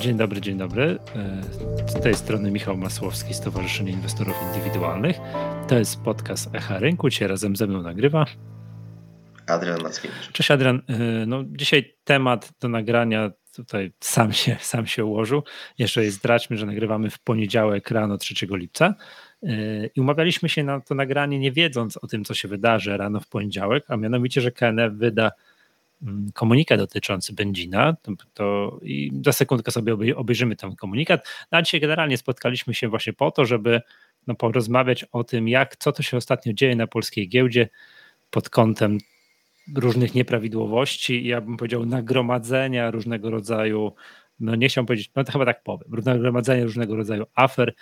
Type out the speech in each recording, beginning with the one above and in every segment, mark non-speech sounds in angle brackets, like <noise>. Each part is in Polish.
Dzień dobry, dzień dobry. E, z tej strony Michał Masłowski, Stowarzyszenie Inwestorów Indywidualnych. To jest podcast Echa Rynku. Dzisiaj razem ze mną nagrywa Adrian Mackiewicz. Cześć Adrian. E, no, dzisiaj temat do nagrania tutaj sam się, sam się ułożył. Jeszcze jest zdradźmy, że nagrywamy w poniedziałek rano 3 lipca. E, I umawialiśmy się na to nagranie nie wiedząc o tym, co się wydarzy rano w poniedziałek, a mianowicie, że KNF wyda komunikat dotyczący benzina, to, to, i za sekundkę sobie obejrzymy ten komunikat. No, a dzisiaj generalnie spotkaliśmy się właśnie po to, żeby no, porozmawiać o tym, jak, co to się ostatnio dzieje na polskiej giełdzie pod kątem różnych nieprawidłowości ja bym powiedział nagromadzenia różnego rodzaju, no nie chciałbym powiedzieć, no to chyba tak powiem, nagromadzenia różnego rodzaju afer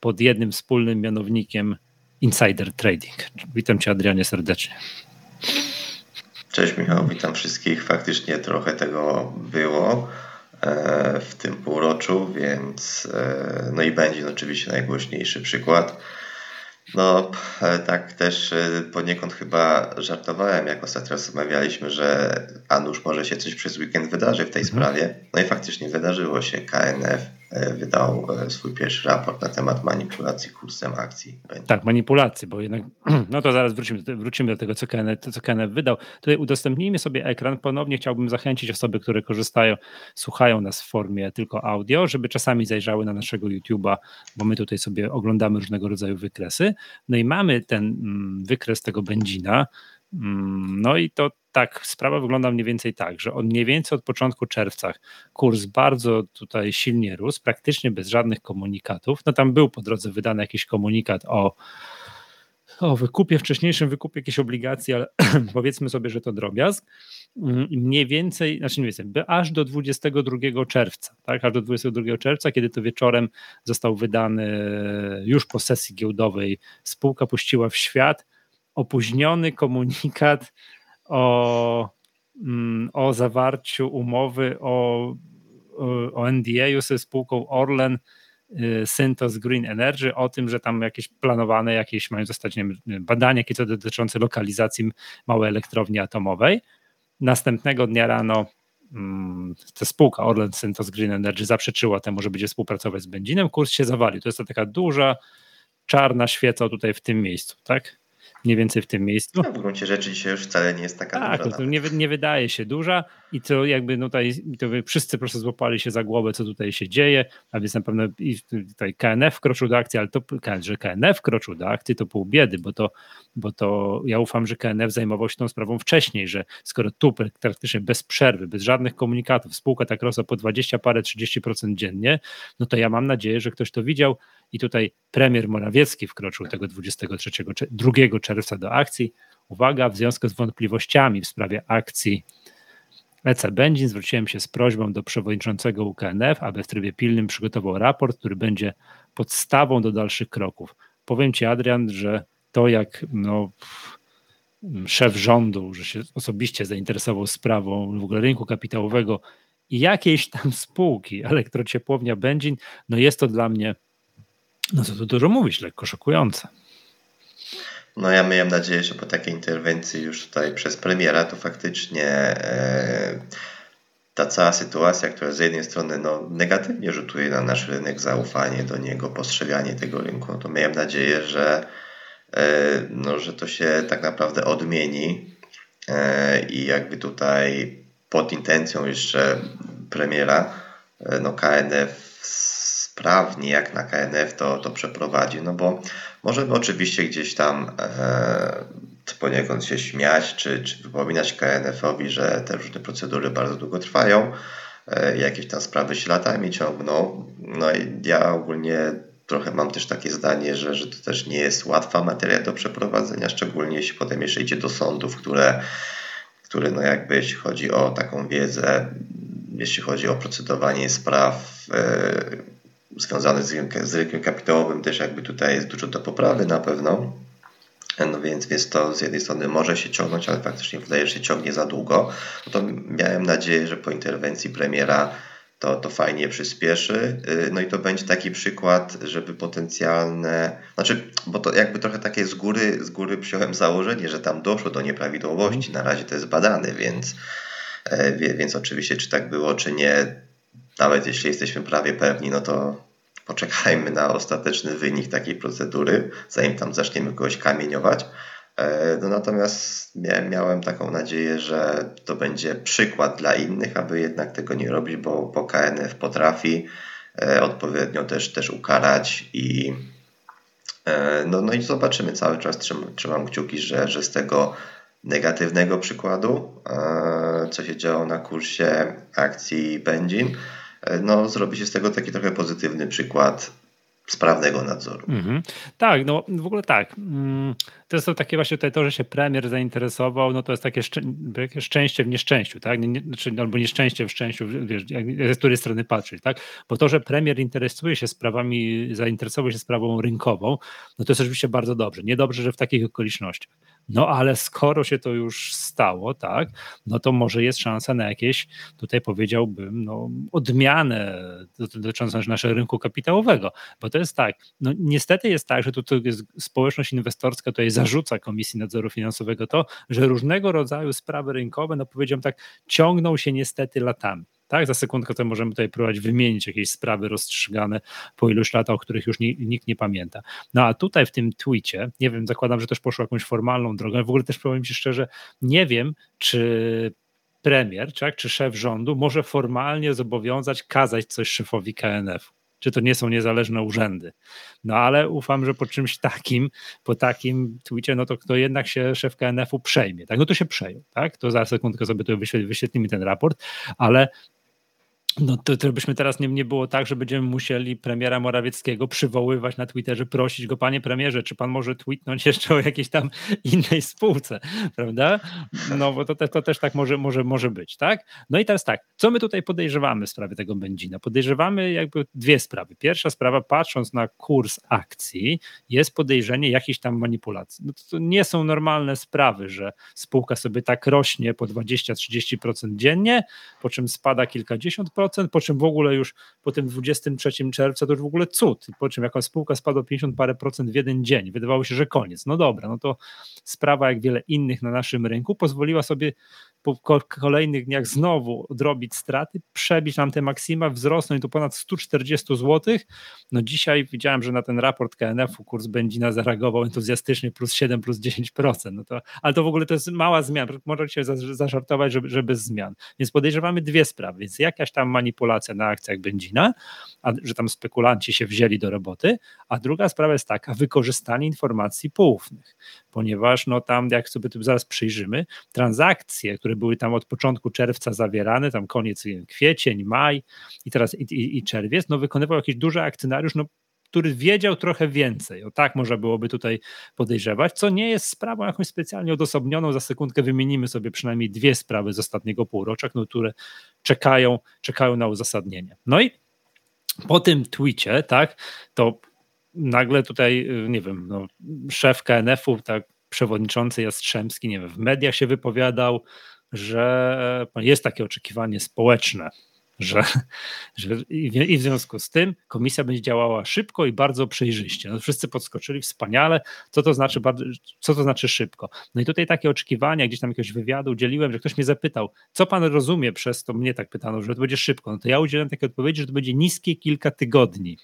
pod jednym wspólnym mianownikiem insider trading. Witam Cię Adrianie serdecznie. Cześć Michał, witam wszystkich. Faktycznie trochę tego było e, w tym półroczu, więc e, no i będzie oczywiście najgłośniejszy przykład. No, e, tak też poniekąd chyba żartowałem, jak ostatnio rozmawialiśmy, że a nuż może się coś przez weekend wydarzy w tej mhm. sprawie. No i faktycznie wydarzyło się. KNF wydał e, swój pierwszy raport na temat manipulacji kursem akcji. Tak, manipulacji, bo jednak, <clears throat> no to zaraz wrócimy, wrócimy do tego, co KNF, co KNF wydał. Tutaj udostępnijmy sobie ekran. Ponownie chciałbym zachęcić osoby, które korzystają, słuchają nas w formie tylko audio, żeby czasami zajrzały na naszego YouTube'a, bo my tutaj sobie oglądamy różnego rodzaju wykresy. No i mamy ten mm, wykres tego benzina, no i to tak, sprawa wygląda mniej więcej tak, że od mniej więcej od początku czerwca kurs bardzo tutaj silnie rósł, praktycznie bez żadnych komunikatów. No tam był po drodze wydany jakiś komunikat o, o wykupie, wcześniejszym wykupie jakiejś obligacji, ale <clears throat> powiedzmy sobie, że to drobiazg. Mm, mniej więcej, znaczy nie wiem, aż do 22 czerwca, tak, aż do 22 czerwca, kiedy to wieczorem został wydany już po sesji giełdowej, spółka puściła w świat opóźniony komunikat o, mm, o zawarciu umowy o, o NDA-u ze spółką Orlen y, Syntos Green Energy o tym, że tam jakieś planowane jakieś mają zostać nie wiem, badania jakieś dotyczące lokalizacji małej elektrowni atomowej. Następnego dnia rano mm, ta spółka Orlen Syntos Green Energy zaprzeczyła temu, że będzie współpracować z benzinem, kurs się zawalił. To jest to taka duża czarna świeca tutaj w tym miejscu, tak? Mniej więcej w tym miejscu. No, w gruncie rzeczy dzisiaj już wcale nie jest taka tak, duża. Tak, nie, nie wydaje się duża i to jakby no tutaj to wszyscy po prostu złapali się za głowę, co tutaj się dzieje, a więc na pewno i tutaj KNF wkroczył do akcji, ale to, że KNF wkroczył do akcji to pół biedy, bo to, bo to ja ufam, że KNF zajmował się tą sprawą wcześniej, że skoro tu praktycznie bez przerwy, bez żadnych komunikatów spółka tak rosła po 20 parę, 30% dziennie, no to ja mam nadzieję, że ktoś to widział i tutaj premier Morawiecki wkroczył tego 23, 2 czerwca do akcji. Uwaga, w związku z wątpliwościami w sprawie akcji EC Benzin zwróciłem się z prośbą do przewodniczącego UKNF, aby w trybie pilnym przygotował raport, który będzie podstawą do dalszych kroków. Powiem Ci, Adrian, że to jak no, szef rządu, że się osobiście zainteresował sprawą w ogóle rynku kapitałowego i jakiejś tam spółki <laughs> elektrociepłownia Benzin, no jest to dla mnie no co tu dużo mówić, lekko szokujące. No ja miałem nadzieję, że po takiej interwencji już tutaj przez premiera to faktycznie e, ta cała sytuacja, która z jednej strony no, negatywnie rzutuje na nasz rynek, zaufanie do niego, postrzeganie tego rynku, no to miałem nadzieję, że, e, no, że to się tak naprawdę odmieni e, i jakby tutaj pod intencją jeszcze premiera e, no KNF sprawnie jak na KNF to, to przeprowadzi, no bo możemy oczywiście gdzieś tam e, poniekąd się śmiać, czy, czy wypominać KNF-owi, że te różne procedury bardzo długo trwają, e, jakieś tam sprawy się latami ciągną. No i ja ogólnie trochę mam też takie zdanie, że, że to też nie jest łatwa materia do przeprowadzenia, szczególnie jeśli potem jeszcze idzie do sądów, które, które no jakby jeśli chodzi o taką wiedzę, jeśli chodzi o procedowanie spraw, e, związany z, z rynkiem kapitałowym też jakby tutaj jest dużo do poprawy na pewno. No więc, więc to z jednej strony może się ciągnąć, ale faktycznie wydaje, że się ciągnie za długo. No to miałem nadzieję, że po interwencji premiera to, to fajnie przyspieszy. Y, no i to będzie taki przykład, żeby potencjalne, znaczy, bo to jakby trochę takie z góry, z góry przyjąłem założenie, że tam doszło do nieprawidłowości. Na razie to jest badane, więc, e, więc oczywiście, czy tak było, czy nie, nawet jeśli jesteśmy prawie pewni, no to poczekajmy na ostateczny wynik takiej procedury, zanim tam zaczniemy kogoś kamieniować. E, no natomiast miałem taką nadzieję, że to będzie przykład dla innych, aby jednak tego nie robić, bo, bo KNF potrafi e, odpowiednio też, też ukarać i e, no, no i zobaczymy cały czas, trzymam, kciuki, że, że z tego negatywnego przykładu, co się działo na kursie akcji Benzin, no zrobi się z tego taki trochę pozytywny przykład sprawnego nadzoru. Mhm. Tak, no w ogóle tak. Mm, to jest to takie właśnie to, że się premier zainteresował, no to jest takie szczę szczęście w nieszczęściu, tak? Nie, znaczy, albo nieszczęście w szczęściu, wiesz, z której strony patrzeć, tak? Bo to, że premier interesuje się sprawami, zainteresował się sprawą rynkową, no to jest oczywiście bardzo dobrze. Niedobrze, że w takich okolicznościach. No ale skoro się to już stało, tak, no to może jest szansa na jakieś, tutaj powiedziałbym, no, odmianę dotyczącą naszego rynku kapitałowego, bo to jest tak, no niestety jest tak, że jest społeczność inwestorska tutaj zarzuca Komisji Nadzoru Finansowego to, że różnego rodzaju sprawy rynkowe, no powiedziałem tak, ciągną się niestety latami. Tak, za sekundkę to możemy tutaj próbować wymienić jakieś sprawy rozstrzygane po iluś latach, o których już nikt nie pamięta. No a tutaj w tym tweetie, nie wiem, zakładam, że też poszło jakąś formalną drogą, w ogóle też powiem Ci szczerze, nie wiem, czy premier, tak, czy szef rządu może formalnie zobowiązać, kazać coś szefowi KNF czy to nie są niezależne urzędy. No ale ufam, że po czymś takim, po takim tweetie, no to kto jednak się szef KNF-u przejmie, tak? No to się przejął, tak? To za sekundkę sobie to wyświetlimy ten raport, ale no to, to byśmy teraz nie, nie było tak, że będziemy musieli premiera Morawieckiego przywoływać na Twitterze, prosić go, panie premierze, czy pan może tweetnąć jeszcze o jakiejś tam innej spółce, prawda? No bo to, to, to też tak może, może, może być, tak? No i teraz tak, co my tutaj podejrzewamy w sprawie tego Będzina? Podejrzewamy jakby dwie sprawy. Pierwsza sprawa, patrząc na kurs akcji, jest podejrzenie jakiejś tam manipulacji. No to nie są normalne sprawy, że spółka sobie tak rośnie po 20-30% dziennie, po czym spada kilkadziesiąt procent, po czym w ogóle już po tym 23 czerwca to już w ogóle cud, po czym jakaś spółka spadła 50 parę procent w jeden dzień. Wydawało się, że koniec. No dobra, no to sprawa jak wiele innych na naszym rynku pozwoliła sobie po kolejnych dniach znowu odrobić straty, przebić nam te maksima, wzrosnąć do ponad 140 zł. No dzisiaj widziałem, że na ten raport KNF-u kurs Będzina zareagował entuzjastycznie plus 7, plus 10%. No to, ale to w ogóle to jest mała zmiana. Możecie zażartować, że, że bez zmian. Więc podejrzewamy dwie sprawy. Więc jakaś tam manipulacja na akcjach Będzina, a, że tam spekulanci się wzięli do roboty, a druga sprawa jest taka, wykorzystanie informacji poufnych, ponieważ no tam, jak sobie tu zaraz przyjrzymy, transakcje, które były tam od początku czerwca zawierane, tam koniec kwiecień, maj i teraz i, i, i czerwiec, no wykonywał jakiś duży akcjonariusz, no który wiedział trochę więcej. O tak można byłoby tutaj podejrzewać, co nie jest sprawą jakąś specjalnie odosobnioną. Za sekundkę wymienimy sobie przynajmniej dwie sprawy z ostatniego półrocza, no, które czekają, czekają na uzasadnienie. No i po tym tweetie, tak, to nagle tutaj, nie wiem, no, szef KNF-u, tak, przewodniczący Jastrzębski, nie wiem, w mediach się wypowiadał, że jest takie oczekiwanie społeczne, że, że i w związku z tym komisja będzie działała szybko i bardzo przejrzyście. No, wszyscy podskoczyli wspaniale, co to znaczy co to znaczy szybko. No i tutaj takie oczekiwania, gdzieś tam jakiegoś wywiadu udzieliłem, że ktoś mnie zapytał, co pan rozumie przez to, mnie tak pytano, że to będzie szybko. No to ja udzieliłem takiej odpowiedzi, że to będzie niskie kilka tygodni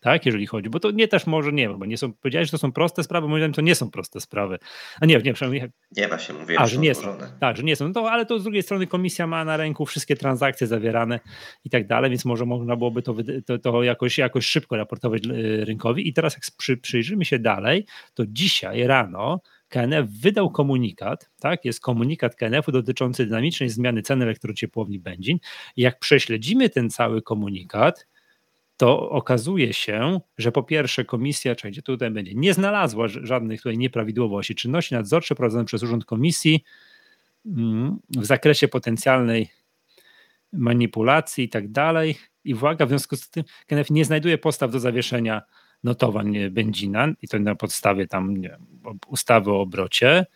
tak, jeżeli chodzi, bo to nie też może nie, bo nie są, powiedziałeś, że to są proste sprawy, moim zdaniem to nie są proste sprawy. A nie, nie, przynajmniej. Nie właśnie mówię, A, że nie są. Tak, że nie są. No to, ale to z drugiej strony komisja ma na ręku wszystkie transakcje zawierane i tak dalej, więc może można byłoby to, to, to jakoś, jakoś szybko raportować e, rynkowi. I teraz jak przy, przyjrzymy się dalej, to dzisiaj rano KNF wydał komunikat, tak, jest komunikat KNF-u dotyczący dynamicznej zmiany ceny elektrociepłowni Będzin. I jak prześledzimy ten cały komunikat, to okazuje się, że po pierwsze komisja, czekajcie, tutaj będzie, nie znalazła żadnych tutaj nieprawidłowości. Czynności nadzorcze prowadzone przez Urząd Komisji mm, w zakresie potencjalnej manipulacji i tak dalej. I uwaga, w związku z tym KNF nie znajduje postaw do zawieszenia notowań Będzina i to na podstawie tam nie, ustawy o obrocie.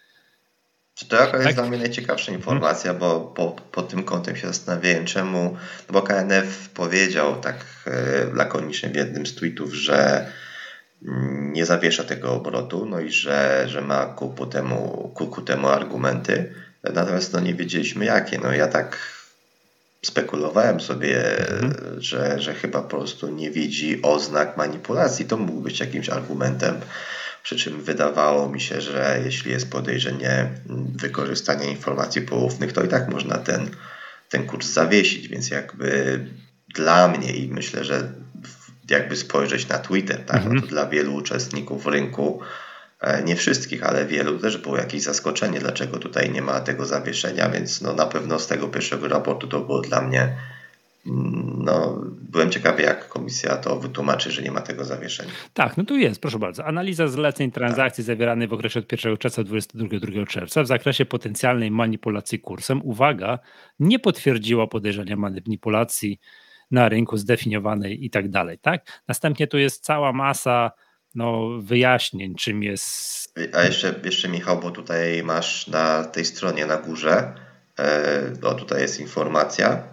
Czy to jaka jest tak? dla mnie najciekawsza informacja, bo po, pod tym kątem się zastanawiałem, czemu, no bo KNF powiedział tak e, lakonicznie w jednym z tweetów, że mm, nie zawiesza tego obrotu, no i że, że ma ku, ku, temu, ku, ku temu argumenty, natomiast no nie wiedzieliśmy jakie. No ja tak spekulowałem sobie, mhm. że, że chyba po prostu nie widzi oznak manipulacji. To mógł być jakimś argumentem. Przy czym wydawało mi się, że jeśli jest podejrzenie wykorzystania informacji poufnych, to i tak można ten, ten kurs zawiesić. Więc jakby dla mnie i myślę, że jakby spojrzeć na Twitter, tak, mhm. no to dla wielu uczestników rynku E, nie wszystkich, ale wielu też było jakieś zaskoczenie, dlaczego tutaj nie ma tego zawieszenia, więc no na pewno z tego pierwszego raportu to było dla mnie no, byłem ciekawy, jak komisja to wytłumaczy, że nie ma tego zawieszenia. Tak, no tu jest, proszę bardzo. Analiza zleceń transakcji tak. zawieranych w okresie od 1 czerwca do 22 czerwca w zakresie potencjalnej manipulacji kursem, uwaga, nie potwierdziła podejrzenia manipulacji na rynku zdefiniowanej i tak dalej. Tak? Następnie tu jest cała masa no, wyjaśnień, czym jest. A jeszcze, jeszcze Michał, bo tutaj masz na tej stronie na górze, no tutaj jest informacja,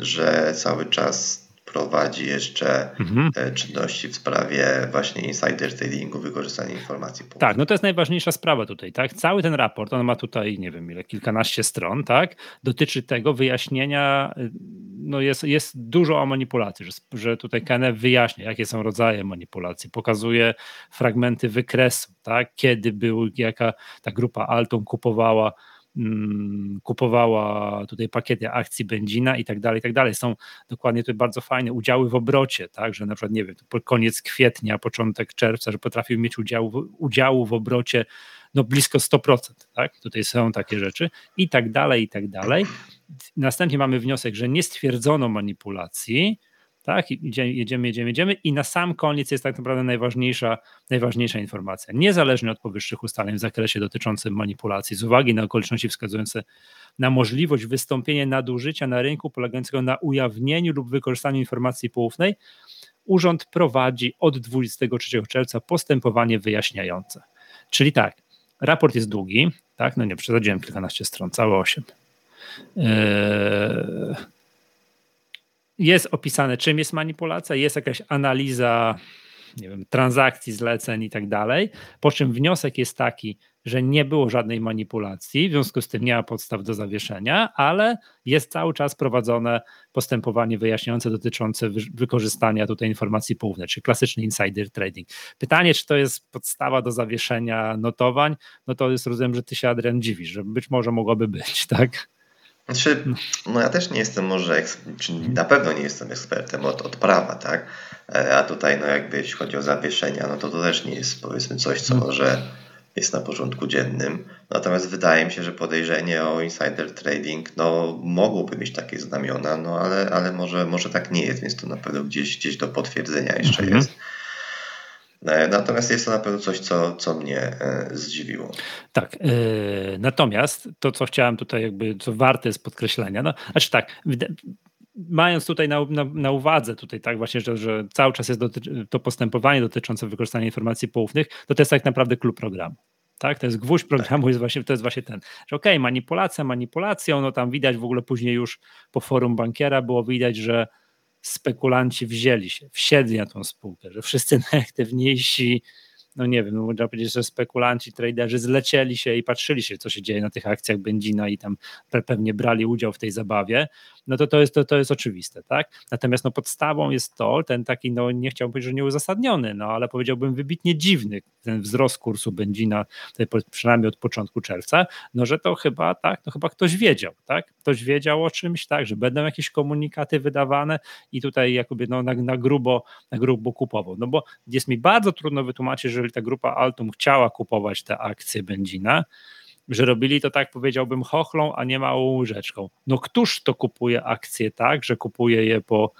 że cały czas prowadzi jeszcze mhm. E, czynności w sprawie właśnie insider tradingu, wykorzystania informacji. Tak, no to jest najważniejsza sprawa tutaj, tak? Cały ten raport, on ma tutaj, nie wiem ile, kilkanaście stron, tak? Dotyczy tego wyjaśnienia, y, no jest, jest dużo o manipulacji, że, że tutaj KNF wyjaśnia, jakie są rodzaje manipulacji, pokazuje fragmenty wykresu, tak? Kiedy był, jaka ta grupa Alton kupowała Mm, kupowała tutaj pakiety akcji Benzina i tak dalej, i tak dalej. Są dokładnie tutaj bardzo fajne udziały w obrocie, tak, że na przykład, nie wiem, koniec kwietnia, początek czerwca, że potrafił mieć udział, udziału w obrocie no blisko 100%, tak? Tutaj są takie rzeczy i tak dalej, i tak dalej. Następnie mamy wniosek, że nie stwierdzono manipulacji, tak? Jedziemy, jedziemy, jedziemy, jedziemy i na sam koniec jest tak naprawdę najważniejsza, najważniejsza informacja. Niezależnie od powyższych ustaleń w zakresie dotyczącym manipulacji, z uwagi na okoliczności wskazujące na możliwość wystąpienia nadużycia na rynku polegającego na ujawnieniu lub wykorzystaniu informacji poufnej, urząd prowadzi od 23 czerwca postępowanie wyjaśniające. Czyli tak, raport jest długi, tak? No nie, przesadziłem kilkanaście stron, całe osiem. Eee jest opisane, czym jest manipulacja, jest jakaś analiza nie wiem, transakcji, zleceń i tak dalej, po czym wniosek jest taki, że nie było żadnej manipulacji, w związku z tym nie ma podstaw do zawieszenia, ale jest cały czas prowadzone postępowanie wyjaśniające dotyczące wykorzystania tutaj informacji poufnej, czyli klasyczny insider trading. Pytanie, czy to jest podstawa do zawieszenia notowań, no to jest rozumiem, że ty się Adrian dziwisz, że być może mogłoby być, tak? Znaczy, no ja też nie jestem może, czy na pewno nie jestem ekspertem od, od prawa, tak? E, a tutaj, no jakby jeśli chodzi o zawieszenia, no to to też nie jest powiedzmy coś, co mhm. może jest na porządku dziennym. Natomiast wydaje mi się, że podejrzenie o insider trading, no mogłoby mieć takie znamiona, no ale, ale może, może tak nie jest, więc to na pewno gdzieś, gdzieś do potwierdzenia jeszcze mhm. jest. E, natomiast jest to na pewno coś, co, co mnie e, zdziwiło. Tak. Yy, natomiast to, co chciałem tutaj, jakby, co warte jest podkreślenia, no, znaczy tak, mając tutaj na, na, na, uwadze tutaj tak właśnie, że, że cały czas jest to postępowanie dotyczące wykorzystania informacji poufnych, to to jest tak naprawdę klub programu. Tak, to jest gwóźdź programu, tak. jest właśnie, to jest właśnie ten, że okej, okay, manipulacja manipulacją, no tam widać w ogóle później już po forum bankiera było widać, że spekulanci wzięli się, wsiedli na tą spółkę, że wszyscy <laughs> najaktywniejsi no nie wiem, no można powiedzieć, że spekulanci, traderzy zlecieli się i patrzyli się, co się dzieje na tych akcjach Benzina i tam pewnie brali udział w tej zabawie, no to to jest, to, to jest oczywiste, tak? Natomiast no podstawą jest to, ten taki, no nie chciałbym powiedzieć, że nieuzasadniony, no ale powiedziałbym wybitnie dziwny, ten wzrost kursu Benzina, przynajmniej od początku czerwca, no że to chyba, tak, no chyba ktoś wiedział, tak? Ktoś wiedział o czymś, tak, że będą jakieś komunikaty wydawane i tutaj jakoby no na, na grubo, na grubo kupował, no bo jest mi bardzo trudno wytłumaczyć, że jeżeli ta grupa Altum chciała kupować te akcje Benzina, że robili to tak, powiedziałbym, chochlą, a nie małą łyżeczką. No któż to kupuje akcje tak, że kupuje je po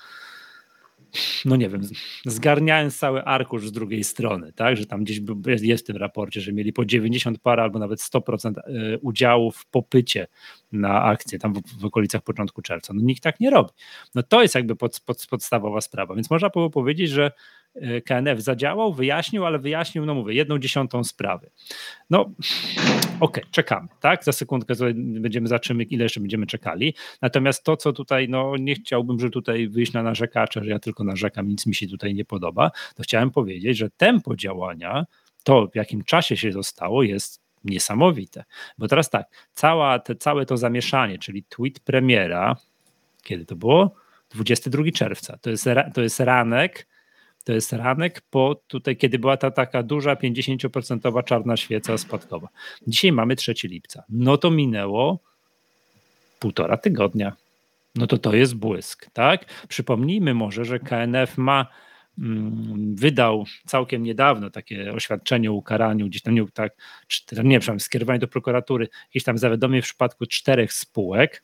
no nie wiem, zgarniając cały arkusz z drugiej strony, tak, że tam gdzieś jest w tym raporcie, że mieli po 90 par albo nawet 100% e, udziału w popycie na akcje tam w, w, okolicach początku czerwca. No nikt tak nie robi. No to jest jakby pod, pod, podstawowa sprawa, więc można było powiedzieć, że KNF zadziałał, wyjaśnił, ale wyjaśnił, no mówię, jedną dziesiątą sprawy. No, okej, okay, czekamy, tak? Za sekundkę będziemy zaczymy, ile jeszcze będziemy czekali. Natomiast to, co tutaj, no nie chciałbym, że tutaj wyjść na narzekacza, że ja tylko narzekam, nic mi się tutaj nie podoba, to chciałem powiedzieć, że tempo działania, to w jakim czasie się zostało, jest niesamowite. Bo teraz tak, cała te, całe to zamieszanie, czyli tweet premiera, kiedy to było? 22 czerwca. To jest, to jest ranek, to jest ranek po tutaj, kiedy była ta taka duża 50% czarna świeca spadkowa. Dzisiaj mamy 3 lipca. No to minęło półtora tygodnia. No to to jest błysk, tak? Przypomnijmy może, że KNF ma mm, wydał całkiem niedawno takie oświadczenie o ukaraniu, gdzieś tam nie, tak, nie wiem, skierowanie do prokuratury, jakieś tam zawiadomienie w przypadku czterech spółek,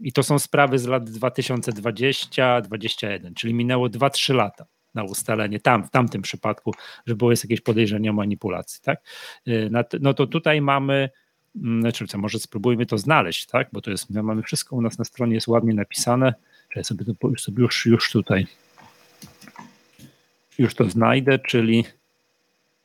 I to są sprawy z lat 2020-2021, czyli minęło 2-3 lata na ustalenie tam, w tamtym przypadku, że było jest jakieś podejrzenie o manipulacji. Tak? Y, no to tutaj mamy, mm, znaczy co, może spróbujmy to znaleźć, tak? bo to jest, my mamy wszystko u nas na stronie, jest ładnie napisane, ja sobie to sobie już, już tutaj już to znajdę, czyli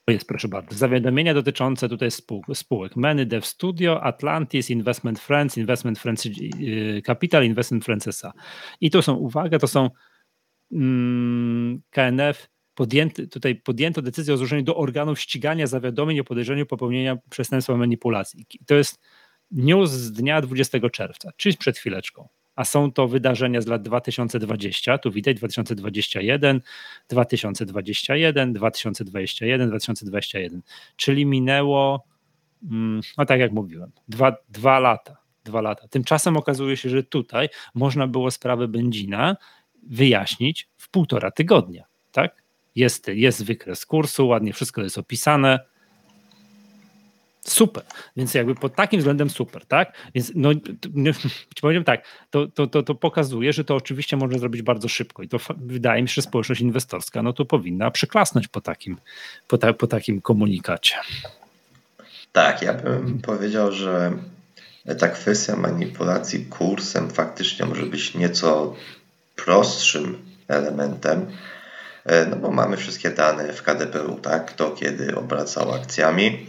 jest, proszę bardzo. Zawiadomienia dotyczące tutaj spółek. spółek. Many Dev Studio, Atlantis, Investment Friends, Investment Friends y, Capital, Investment Friends SA. I to są, uwaga, to są mm, KNF, podjęty, tutaj podjęto decyzję o złożeniu do organów ścigania zawiadomień o podejrzeniu popełnienia przestępstwa manipulacji. I to jest news z dnia 20 czerwca, czyli przed chwileczką a są to wydarzenia z lat 2020, tu widać 2021, 2021, 2021, 2021, czyli minęło, mm, no tak jak mówiłem, dwa, dwa lata. Dwa lata. Tymczasem okazuje się, że tutaj można było sprawę Będzina wyjaśnić w półtora tygodnia. Tak? Jest, jest wykres kursu, ładnie wszystko jest opisane, Super. Więc jakby pod takim względem super, tak? Więc no, no <laughs> powiem tak, to, to, to, to pokazuje, że to oczywiście można zrobić bardzo szybko i to wydaje mi się, że społeczność inwestorska no to powinna przyklasnąć po takim, po, ta, po takim komunikacie. Tak, ja bym powiedział, że ta kwestia manipulacji kursem faktycznie może być nieco prostszym elementem, e, no bo mamy wszystkie dane w KDPU, tak? Kto kiedy obracał akcjami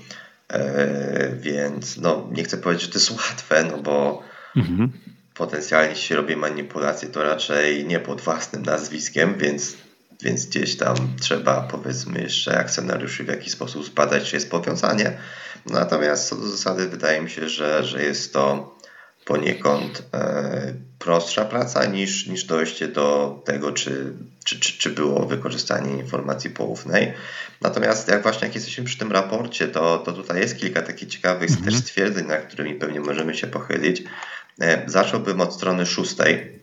więc no, nie chcę powiedzieć, że to jest łatwe, no bo mhm. potencjalnie jeśli się robi manipulację, to raczej nie pod własnym nazwiskiem, więc, więc gdzieś tam trzeba powiedzmy jeszcze akcjonariuszy w jakiś sposób zbadać, czy jest powiązanie. Natomiast co do zasady wydaje mi się, że, że jest to poniekąd e, prostsza praca niż, niż dojście do tego, czy, czy, czy, czy było wykorzystanie informacji poufnej. Natomiast jak właśnie jak jesteśmy przy tym raporcie, to, to tutaj jest kilka takich ciekawych mhm. też stwierdzeń, nad którymi pewnie możemy się pochylić. E, zacząłbym od strony szóstej.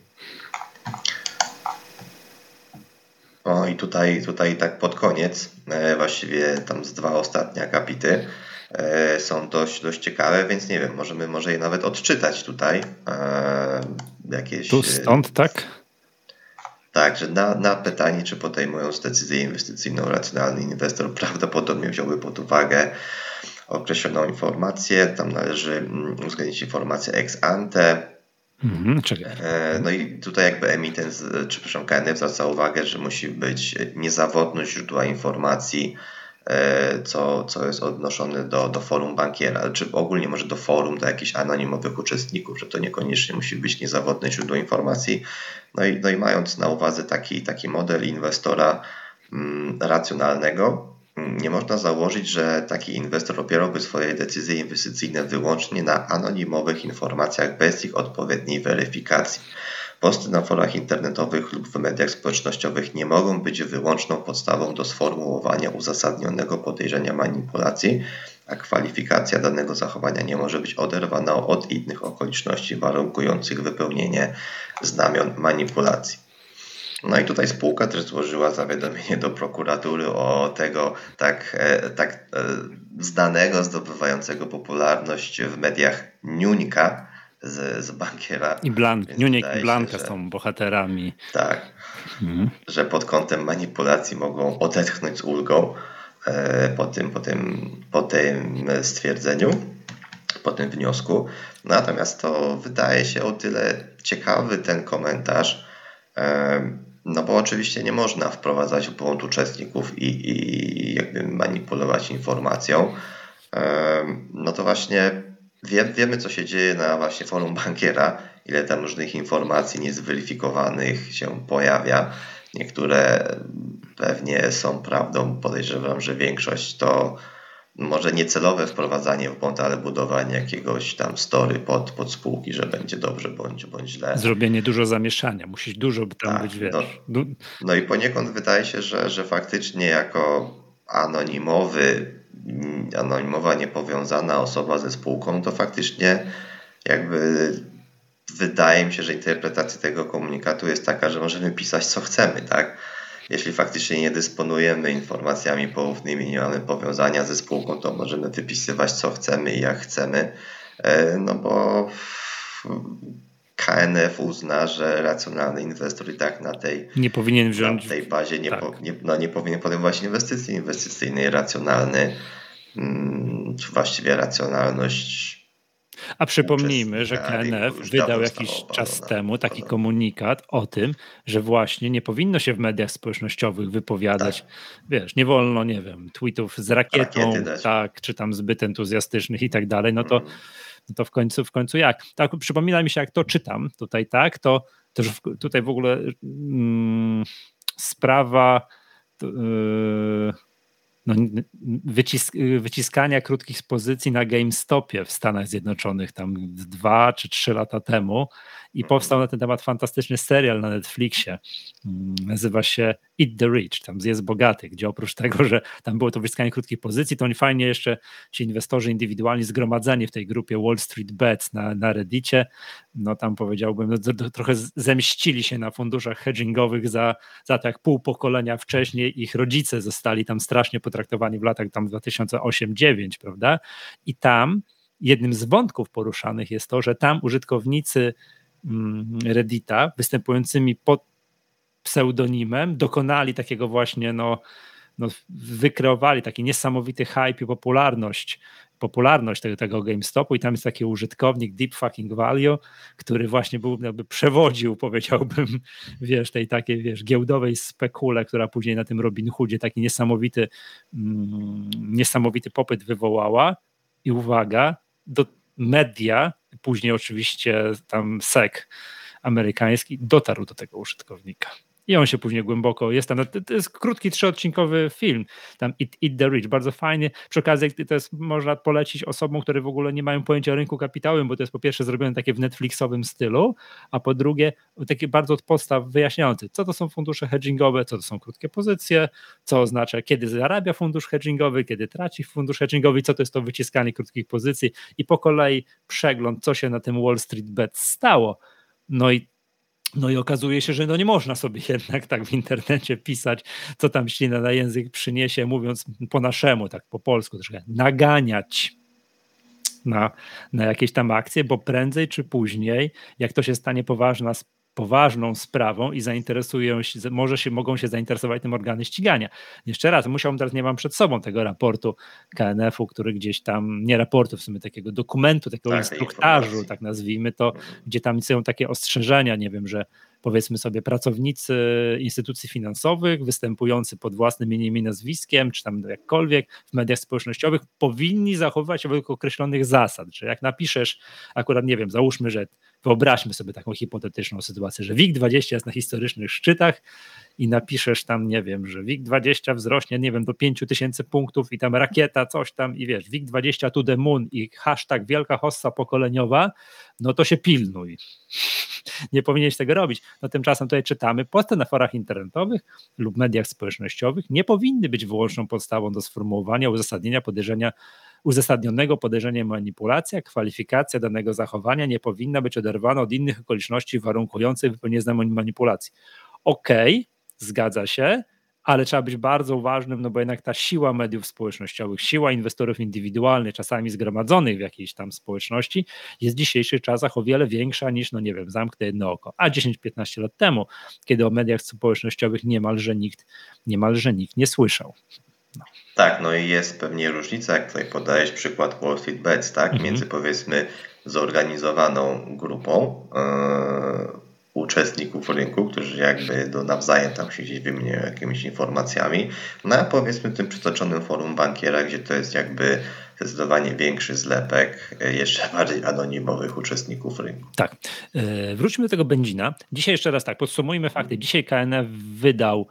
O i tutaj, tutaj tak pod koniec, e, właściwie tam z dwa ostatnie akapity są dość, dość ciekawe, więc nie wiem, możemy może je nawet odczytać tutaj. E, jakieś, tu stąd, tak? Tak, że na, na pytanie, czy podejmując decyzję inwestycyjną, racjonalny inwestor prawdopodobnie wziąłby pod uwagę określoną informację. Tam należy mm, uwzględnić informację ex ante. Mhm, e, no i tutaj jakby emitent, czy przepraszam, KNF zwraca uwagę, że musi być niezawodność źródła informacji E, co, co jest odnoszone do, do forum bankiera, czy ogólnie może do forum, do jakichś anonimowych uczestników, że to niekoniecznie musi być niezawodne źródło informacji. No i, no i mając na uwadze taki, taki model inwestora mm, racjonalnego, mm, nie można założyć, że taki inwestor opierałby swoje decyzje inwestycyjne wyłącznie na anonimowych informacjach bez ich odpowiedniej weryfikacji. Posty na forach internetowych lub w mediach społecznościowych nie mogą być wyłączną podstawą do sformułowania uzasadnionego podejrzenia manipulacji, a kwalifikacja danego zachowania nie może być oderwana od innych okoliczności warunkujących wypełnienie znamion manipulacji. No i tutaj spółka też złożyła zawiadomienie do prokuratury o tego tak, e, tak e, znanego, zdobywającego popularność w mediach Niuńka, z, z bankiera. I Blan, Niuniek i Blanka się, że, są bohaterami. Tak, mhm. że pod kątem manipulacji mogą odetchnąć z ulgą e, po, tym, po, tym, po tym stwierdzeniu, po tym wniosku. Natomiast to wydaje się o tyle ciekawy ten komentarz, e, no bo oczywiście nie można wprowadzać w błąd uczestników i, i jakby manipulować informacją. E, no to właśnie Wie, wiemy, co się dzieje na właśnie forum bankiera, ile tam różnych informacji niezweryfikowanych się pojawia. Niektóre pewnie są prawdą, podejrzewam, że większość to może niecelowe wprowadzanie w błąd, ale budowanie jakiegoś tam story pod, pod spółki, że będzie dobrze bądź, bądź źle. Zrobienie dużo zamieszania, musisz dużo tam tak, być, wiesz. No, no i poniekąd wydaje się, że, że faktycznie jako anonimowy, anonimowa niepowiązana osoba ze spółką, to faktycznie jakby wydaje mi się, że interpretacja tego komunikatu jest taka, że możemy pisać co chcemy, tak? Jeśli faktycznie nie dysponujemy informacjami poufnymi, nie mamy powiązania ze spółką, to możemy wypisywać co chcemy i jak chcemy, e, no bo KNF uzna, że racjonalny inwestor i tak na tej, nie powinien wziąć... na tej bazie nie, tak. po, nie, no nie powinien podejmować inwestycji inwestycyjnej racjonalny, hmm, czy właściwie racjonalność a przypomnijmy, że KNF wydał jakiś czas temu taki komunikat o tym, że właśnie nie powinno się w mediach społecznościowych wypowiadać, tak. wiesz, nie wolno, nie wiem, tweetów z rakietą, tak, czy tam zbyt entuzjastycznych i tak dalej, no to, mm. No to w końcu, w końcu jak? Tak, przypomina mi się, jak to czytam tutaj, tak, to też tutaj w ogóle mm, sprawa yy, no, wycisk, wyciskania krótkich pozycji na GameStopie w Stanach Zjednoczonych tam dwa czy trzy lata temu i powstał na ten temat fantastyczny serial na Netflixie. Mm, nazywa się Eat the Rich, tam zjedz bogaty, gdzie oprócz tego, że tam było to wyciskanie krótkich pozycji, to oni fajnie jeszcze ci inwestorzy indywidualni zgromadzeni w tej grupie Wall Street Bets na, na Reddicie, no tam powiedziałbym, no, trochę zemścili się na funduszach hedgingowych za, za to, jak pół pokolenia wcześniej ich rodzice zostali tam strasznie potraktowani w latach tam 2008-2009, prawda? I tam jednym z wątków poruszanych jest to, że tam użytkownicy mm, Reddita występującymi pod pseudonimem dokonali takiego właśnie no, no, wykreowali taki niesamowity hype i popularność, popularność tego, tego GameStopu. I tam jest taki użytkownik Deep Fucking Value, który właśnie był, jakby przewodził, powiedziałbym, <laughs> wiesz, tej takiej, wiesz, giełdowej spekule, która później na tym Robin Hoodzie taki niesamowity, mm, niesamowity popyt wywołała. I uwaga, do media, później oczywiście tam SEC amerykański dotarł do tego użytkownika i on się później głęboko jest tam. No, to jest krótki, trzyodcinkowy film, tam Eat, Eat the Rich, bardzo fajny. Przy okazji to jest, można polecić osobom, które w ogóle nie mają pojęcia o rynku kapitałowym, bo to jest po pierwsze zrobione takie w Netflixowym stylu, a po drugie takie bardzo od podstaw wyjaśniające, co to są fundusze hedgingowe, co to są krótkie pozycje, co oznacza, kiedy zarabia fundusz hedgingowy, kiedy traci fundusz hedgingowy, co to jest to wyciskanie krótkich pozycji i po kolei przegląd, co się na tym Wall Street Bet stało. No i no i okazuje się, że no nie można sobie <laughs> jednak tak w internecie pisać, co tam ślina na język przyniesie, mówiąc po naszemu, tak po polsku, troszkę naganiać na, na jakieś tam akcje, bo prędzej czy później, jak to się stanie poważna poważną sprawą i zainteresują się, może się mogą się zainteresować tym organy ścigania. Jeszcze raz, musiałbym teraz, nie mam przed sobą tego raportu KNF-u, który gdzieś tam, nie raportu, w sumie takiego dokumentu, takiego tak, instruktażu, tak nazwijmy to, mhm. gdzie tam są takie ostrzeżenia, nie wiem, że powiedzmy sobie pracownicy instytucji finansowych występujący pod własnym imieniem i nazwiskiem, czy tam jakkolwiek w mediach społecznościowych powinni zachowywać się według określonych zasad, że jak napiszesz, akurat nie wiem, załóżmy, że wyobraźmy sobie taką hipotetyczną sytuację, że WIG20 jest na historycznych szczytach i napiszesz tam, nie wiem, że WIG20 wzrośnie, nie wiem, do 5000 punktów i tam rakieta, coś tam i wiesz, WIG20 to the moon i hashtag wielka hossa pokoleniowa, no to się pilnuj. <laughs> Nie powinieneś tego robić. No tymczasem tutaj czytamy, posty na forach internetowych lub mediach społecznościowych nie powinny być wyłączną podstawą do sformułowania uzasadnienia podejrzenia uzasadnionego podejrzenia manipulacja, kwalifikacja danego zachowania nie powinna być oderwana od innych okoliczności warunkujących wypełnienie manipulacji. Okej, okay, zgadza się, ale trzeba być bardzo uważnym, no bo jednak ta siła mediów społecznościowych, siła inwestorów indywidualnych, czasami zgromadzonych w jakiejś tam społeczności, jest w dzisiejszych czasach o wiele większa niż, no nie wiem, zamknę jedno oko. A 10-15 lat temu, kiedy o mediach społecznościowych niemalże nikt, niemalże nikt nie słyszał. Tak, no i jest pewnie różnica, jak tutaj podajesz przykład Wall Street Bets, tak, mhm. między powiedzmy zorganizowaną grupą yy, uczestników rynku, którzy jakby do nawzajem tam się gdzieś wymieniają jakimiś informacjami, no a powiedzmy tym przytoczonym forum bankiera, gdzie to jest jakby zdecydowanie większy zlepek e, jeszcze <laughs> bardziej anonimowych uczestników rynku. Tak. E, wróćmy do tego Benzina. Dzisiaj jeszcze raz tak, podsumujmy fakty. Dzisiaj KNF wydał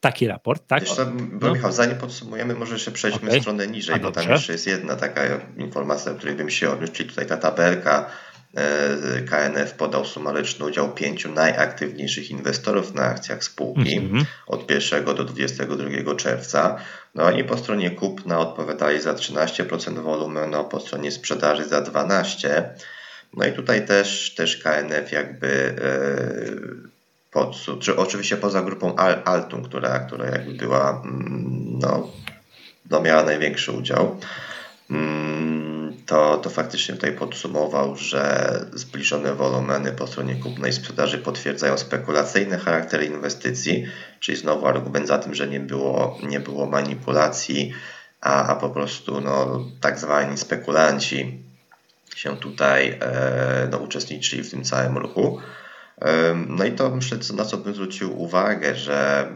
taki raport, tak? Co, bo no. Michał, zanim podsumujemy, może jeszcze przejdźmy okay. stronę niżej, A bo dobrze. tam jeszcze jest jedna taka informacja, o której bym się odniósł, czyli tutaj ta tabelka E, KNF podał sumaryczny udział pięciu najaktywniejszych inwestorów na akcjach spółki mm -hmm. od 1 do 22 czerwca. No i po stronie kupna odpowiadali za 13% wolumenu, a po stronie sprzedaży za 12%. No i tutaj też, też KNF jakby yy, pod, czy oczywiście poza grupą Altum, która, która jakby była, mm, no, no miała największy udział. Mm, to, to faktycznie tutaj podsumował, że zbliżone wolumeny po stronie kupnej sprzedaży potwierdzają spekulacyjny charakter inwestycji, czyli znowu argument za tym, że nie było, nie było manipulacji, a, a po prostu no, tak zwani spekulanci się tutaj e, no, uczestniczyli w tym całym ruchu. No i to myślę, na co bym zwrócił uwagę, że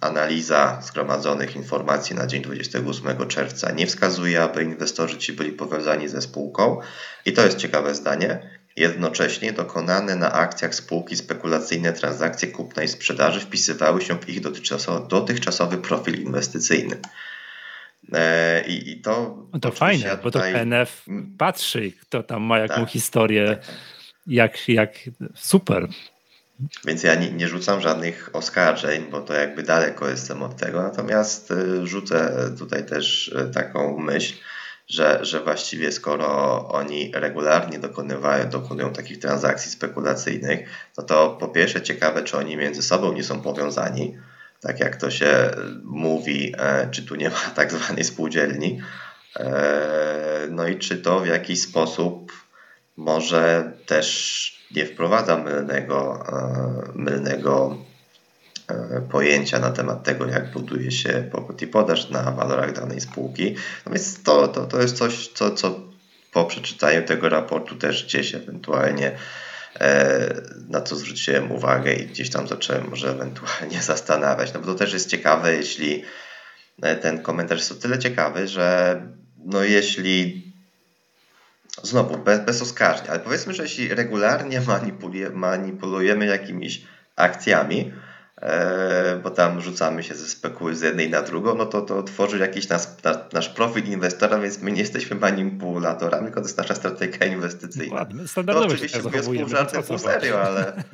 Analiza zgromadzonych informacji na dzień 28 czerwca nie wskazuje, aby inwestorzy ci byli powiązani ze spółką. I to jest ciekawe zdanie. Jednocześnie dokonane na akcjach spółki spekulacyjne transakcje kupna i sprzedaży wpisywały się w ich dotychczasowy profil inwestycyjny. E, I, i to, no to fajne, bo to PNF patrzy, kto tam ma jaką tak, historię, tak, tak. Jak, jak super. Więc ja nie, nie, rzucam żadnych oskarżeń, bo to jakby daleko jestem od tego. Natomiast y, rzucę tutaj też y, taką myśl, że, że właściwie skoro oni regularnie dokonywają, dokonują takich transakcji spekulacyjnych, no to po pierwsze ciekawe, czy oni między sobą nie są powiązani, tak jak to się mówi, e, czy tu nie ma <laughs> tak zwanej spółdzielni, e, no i czy to w jakiś sposób może też nie wprowadza mylnego, e, mylnego e, pojęcia na temat tego, jak buduje się popyt i podaż na walorach danej spółki. No więc to, to, to jest coś, co, co po przeczytaniu tego raportu też gdzieś ewentualnie e, na co zwróciłem uwagę i gdzieś tam zacząłem może ewentualnie <laughs> zastanawiać. No bo to też jest ciekawe, jeśli ten komentarz jest o tyle ciekawy, że no jeśli znowu bez, bez oskarżeń, ale powiedzmy, że jeśli regularnie manipuluje, manipulujemy jakimiś akcjami, e, bo tam rzucamy się ze spekuły z jednej na drugą, no to to tworzy jakiś nas, na, nasz profil inwestora, więc my nie jesteśmy manipulatorami, tylko to jest nasza strategia inwestycyjna. Ładnie, standardowo to oczywiście mówię z pół żartem, pół serio, ale,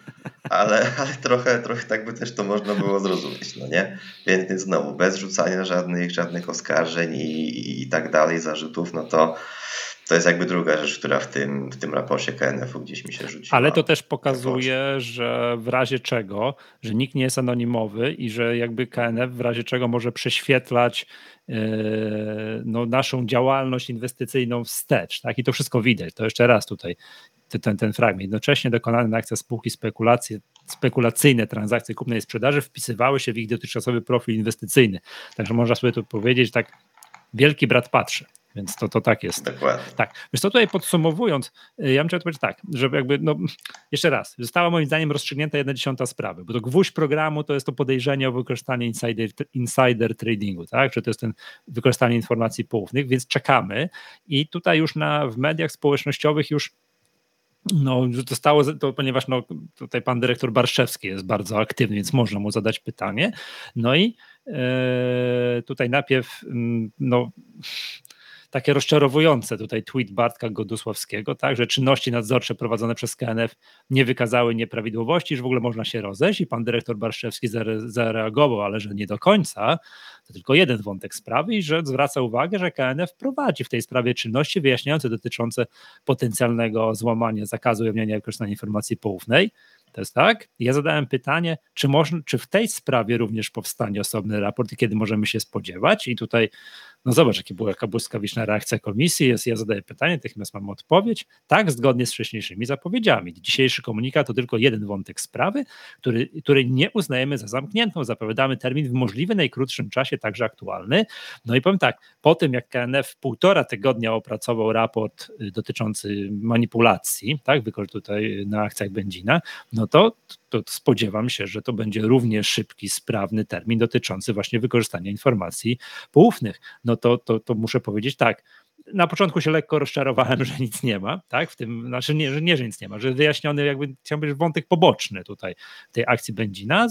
ale, ale trochę, trochę tak by też to można było zrozumieć, no nie? Więc, więc znowu, bez rzucania żadnych, żadnych oskarżeń i, i tak dalej, zarzutów, no to to jest jakby druga rzecz, która w tym, w tym raporcie KNF-u gdzieś mi się rzuciła. Ale to też pokazuje, że w razie czego, że nikt nie jest anonimowy i że jakby KNF w razie czego może prześwietlać yy, no, naszą działalność inwestycyjną wstecz. Tak? I to wszystko widać. To jeszcze raz tutaj ten, ten fragment. Jednocześnie dokonane na akcjach spółki spekulacje, spekulacyjne transakcje kupnej i sprzedaży wpisywały się w ich dotychczasowy profil inwestycyjny. Także można sobie tu powiedzieć, tak wielki brat patrzy. Więc to, to tak jest. Dokładnie. Tak. Więc to tutaj podsumowując, y, ja bym chciał powiedzieć tak, żeby jakby, no jeszcze raz, została moim zdaniem rozstrzygnięta jedna dziesiąta sprawy, bo to gwóźdź programu to jest to podejrzenie o wykorzystanie insider, insider tradingu, tak, że to jest ten wykorzystanie informacji poufnych, więc czekamy i tutaj już na, w mediach społecznościowych już no, zostało to, ponieważ no, tutaj pan dyrektor Barszewski jest bardzo aktywny, więc można mu zadać pytanie. No i e, tutaj najpierw mm, no, takie rozczarowujące tutaj tweet Bartka Godusławskiego, tak, że czynności nadzorcze prowadzone przez KNF nie wykazały nieprawidłowości, że w ogóle można się rozejść i pan dyrektor Barszewski zareagował, ale że nie do końca, to tylko jeden wątek sprawy i że zwraca uwagę, że KNF prowadzi w tej sprawie czynności wyjaśniające dotyczące potencjalnego złamania zakazu ujawniania i wykorzystania informacji poufnej. Jest tak. Ja zadałem pytanie, czy, można, czy w tej sprawie również powstanie osobny raport i kiedy możemy się spodziewać? I tutaj no zobacz, jaka była, jaka błyskawiczna reakcja komisji. Jest, ja zadaję pytanie, natychmiast mam odpowiedź. Tak, zgodnie z wcześniejszymi zapowiedziami. Dzisiejszy komunikat to tylko jeden wątek sprawy, który, który nie uznajemy za zamkniętą. Zapowiadamy termin w możliwie najkrótszym czasie, także aktualny. No i powiem tak, po tym jak KNF półtora tygodnia opracował raport y, dotyczący manipulacji, tak, tutaj na akcjach Benzina, no to to spodziewam się, że to będzie równie szybki, sprawny termin dotyczący właśnie wykorzystania informacji poufnych. No to, to, to muszę powiedzieć tak, na początku się lekko rozczarowałem, że nic nie ma, tak, w tym, znaczy nie, że nie, że nic nie ma, że wyjaśniony jakby, chciałbym być wątek poboczny tutaj tej akcji Benzina,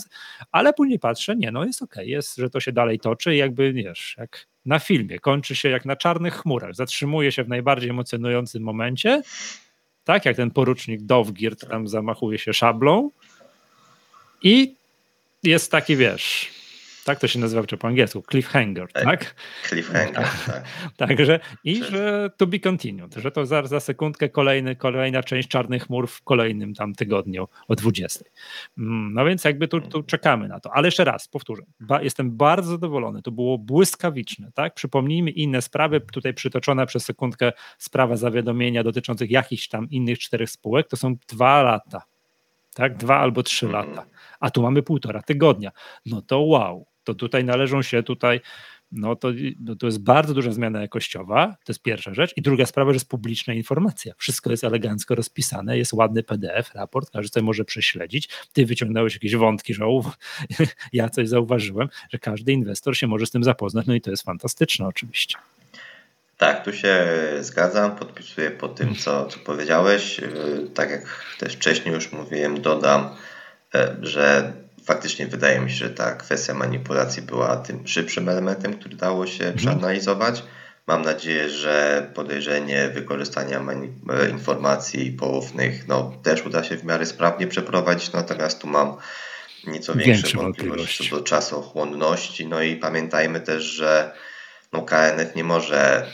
ale później patrzę, nie, no jest okej, okay, jest, że to się dalej toczy i jakby, wiesz, jak na filmie, kończy się jak na czarnych chmurach, zatrzymuje się w najbardziej emocjonującym momencie, tak, jak ten porucznik Dovgirt tam zamachuje się szablą i jest taki, wiesz, tak to się nazywa po angielsku, cliffhanger, tak? tak? Cliffhanger, tak. <laughs> tak. Także i że to be continued, że to za, za sekundkę kolejny, kolejna część Czarnych Chmur w kolejnym tam tygodniu o 20. Mm, no więc jakby tu, tu czekamy na to. Ale jeszcze raz, powtórzę, ba, jestem bardzo zadowolony, to było błyskawiczne, tak? Przypomnijmy inne sprawy, tutaj przytoczona przez sekundkę sprawa zawiadomienia dotyczących jakichś tam innych czterech spółek, to są dwa lata, tak? Dwa albo trzy mhm. lata, a tu mamy półtora tygodnia. No to wow, to tutaj należą się tutaj, no to, no to jest bardzo duża zmiana jakościowa, to jest pierwsza rzecz. I druga sprawa, że jest publiczna informacja. Wszystko jest elegancko rozpisane, jest ładny PDF, raport, każdy sobie może prześledzić. Ty wyciągnąłeś jakieś wątki, że <laughs> ja coś zauważyłem, że każdy inwestor się może z tym zapoznać, no i to jest fantastyczne oczywiście. Tak, tu się zgadzam, podpisuję po tym, co, co powiedziałeś. Tak jak też wcześniej już mówiłem, dodam, e, że faktycznie wydaje mi się, że ta kwestia manipulacji była tym szybszym elementem, który dało się mhm. przeanalizować. Mam nadzieję, że podejrzenie wykorzystania e, informacji poufnych no, też uda się w miarę sprawnie przeprowadzić, natomiast tu mam nieco większe wątpliwości co do czasochłonności. No i pamiętajmy też, że no, KNF nie może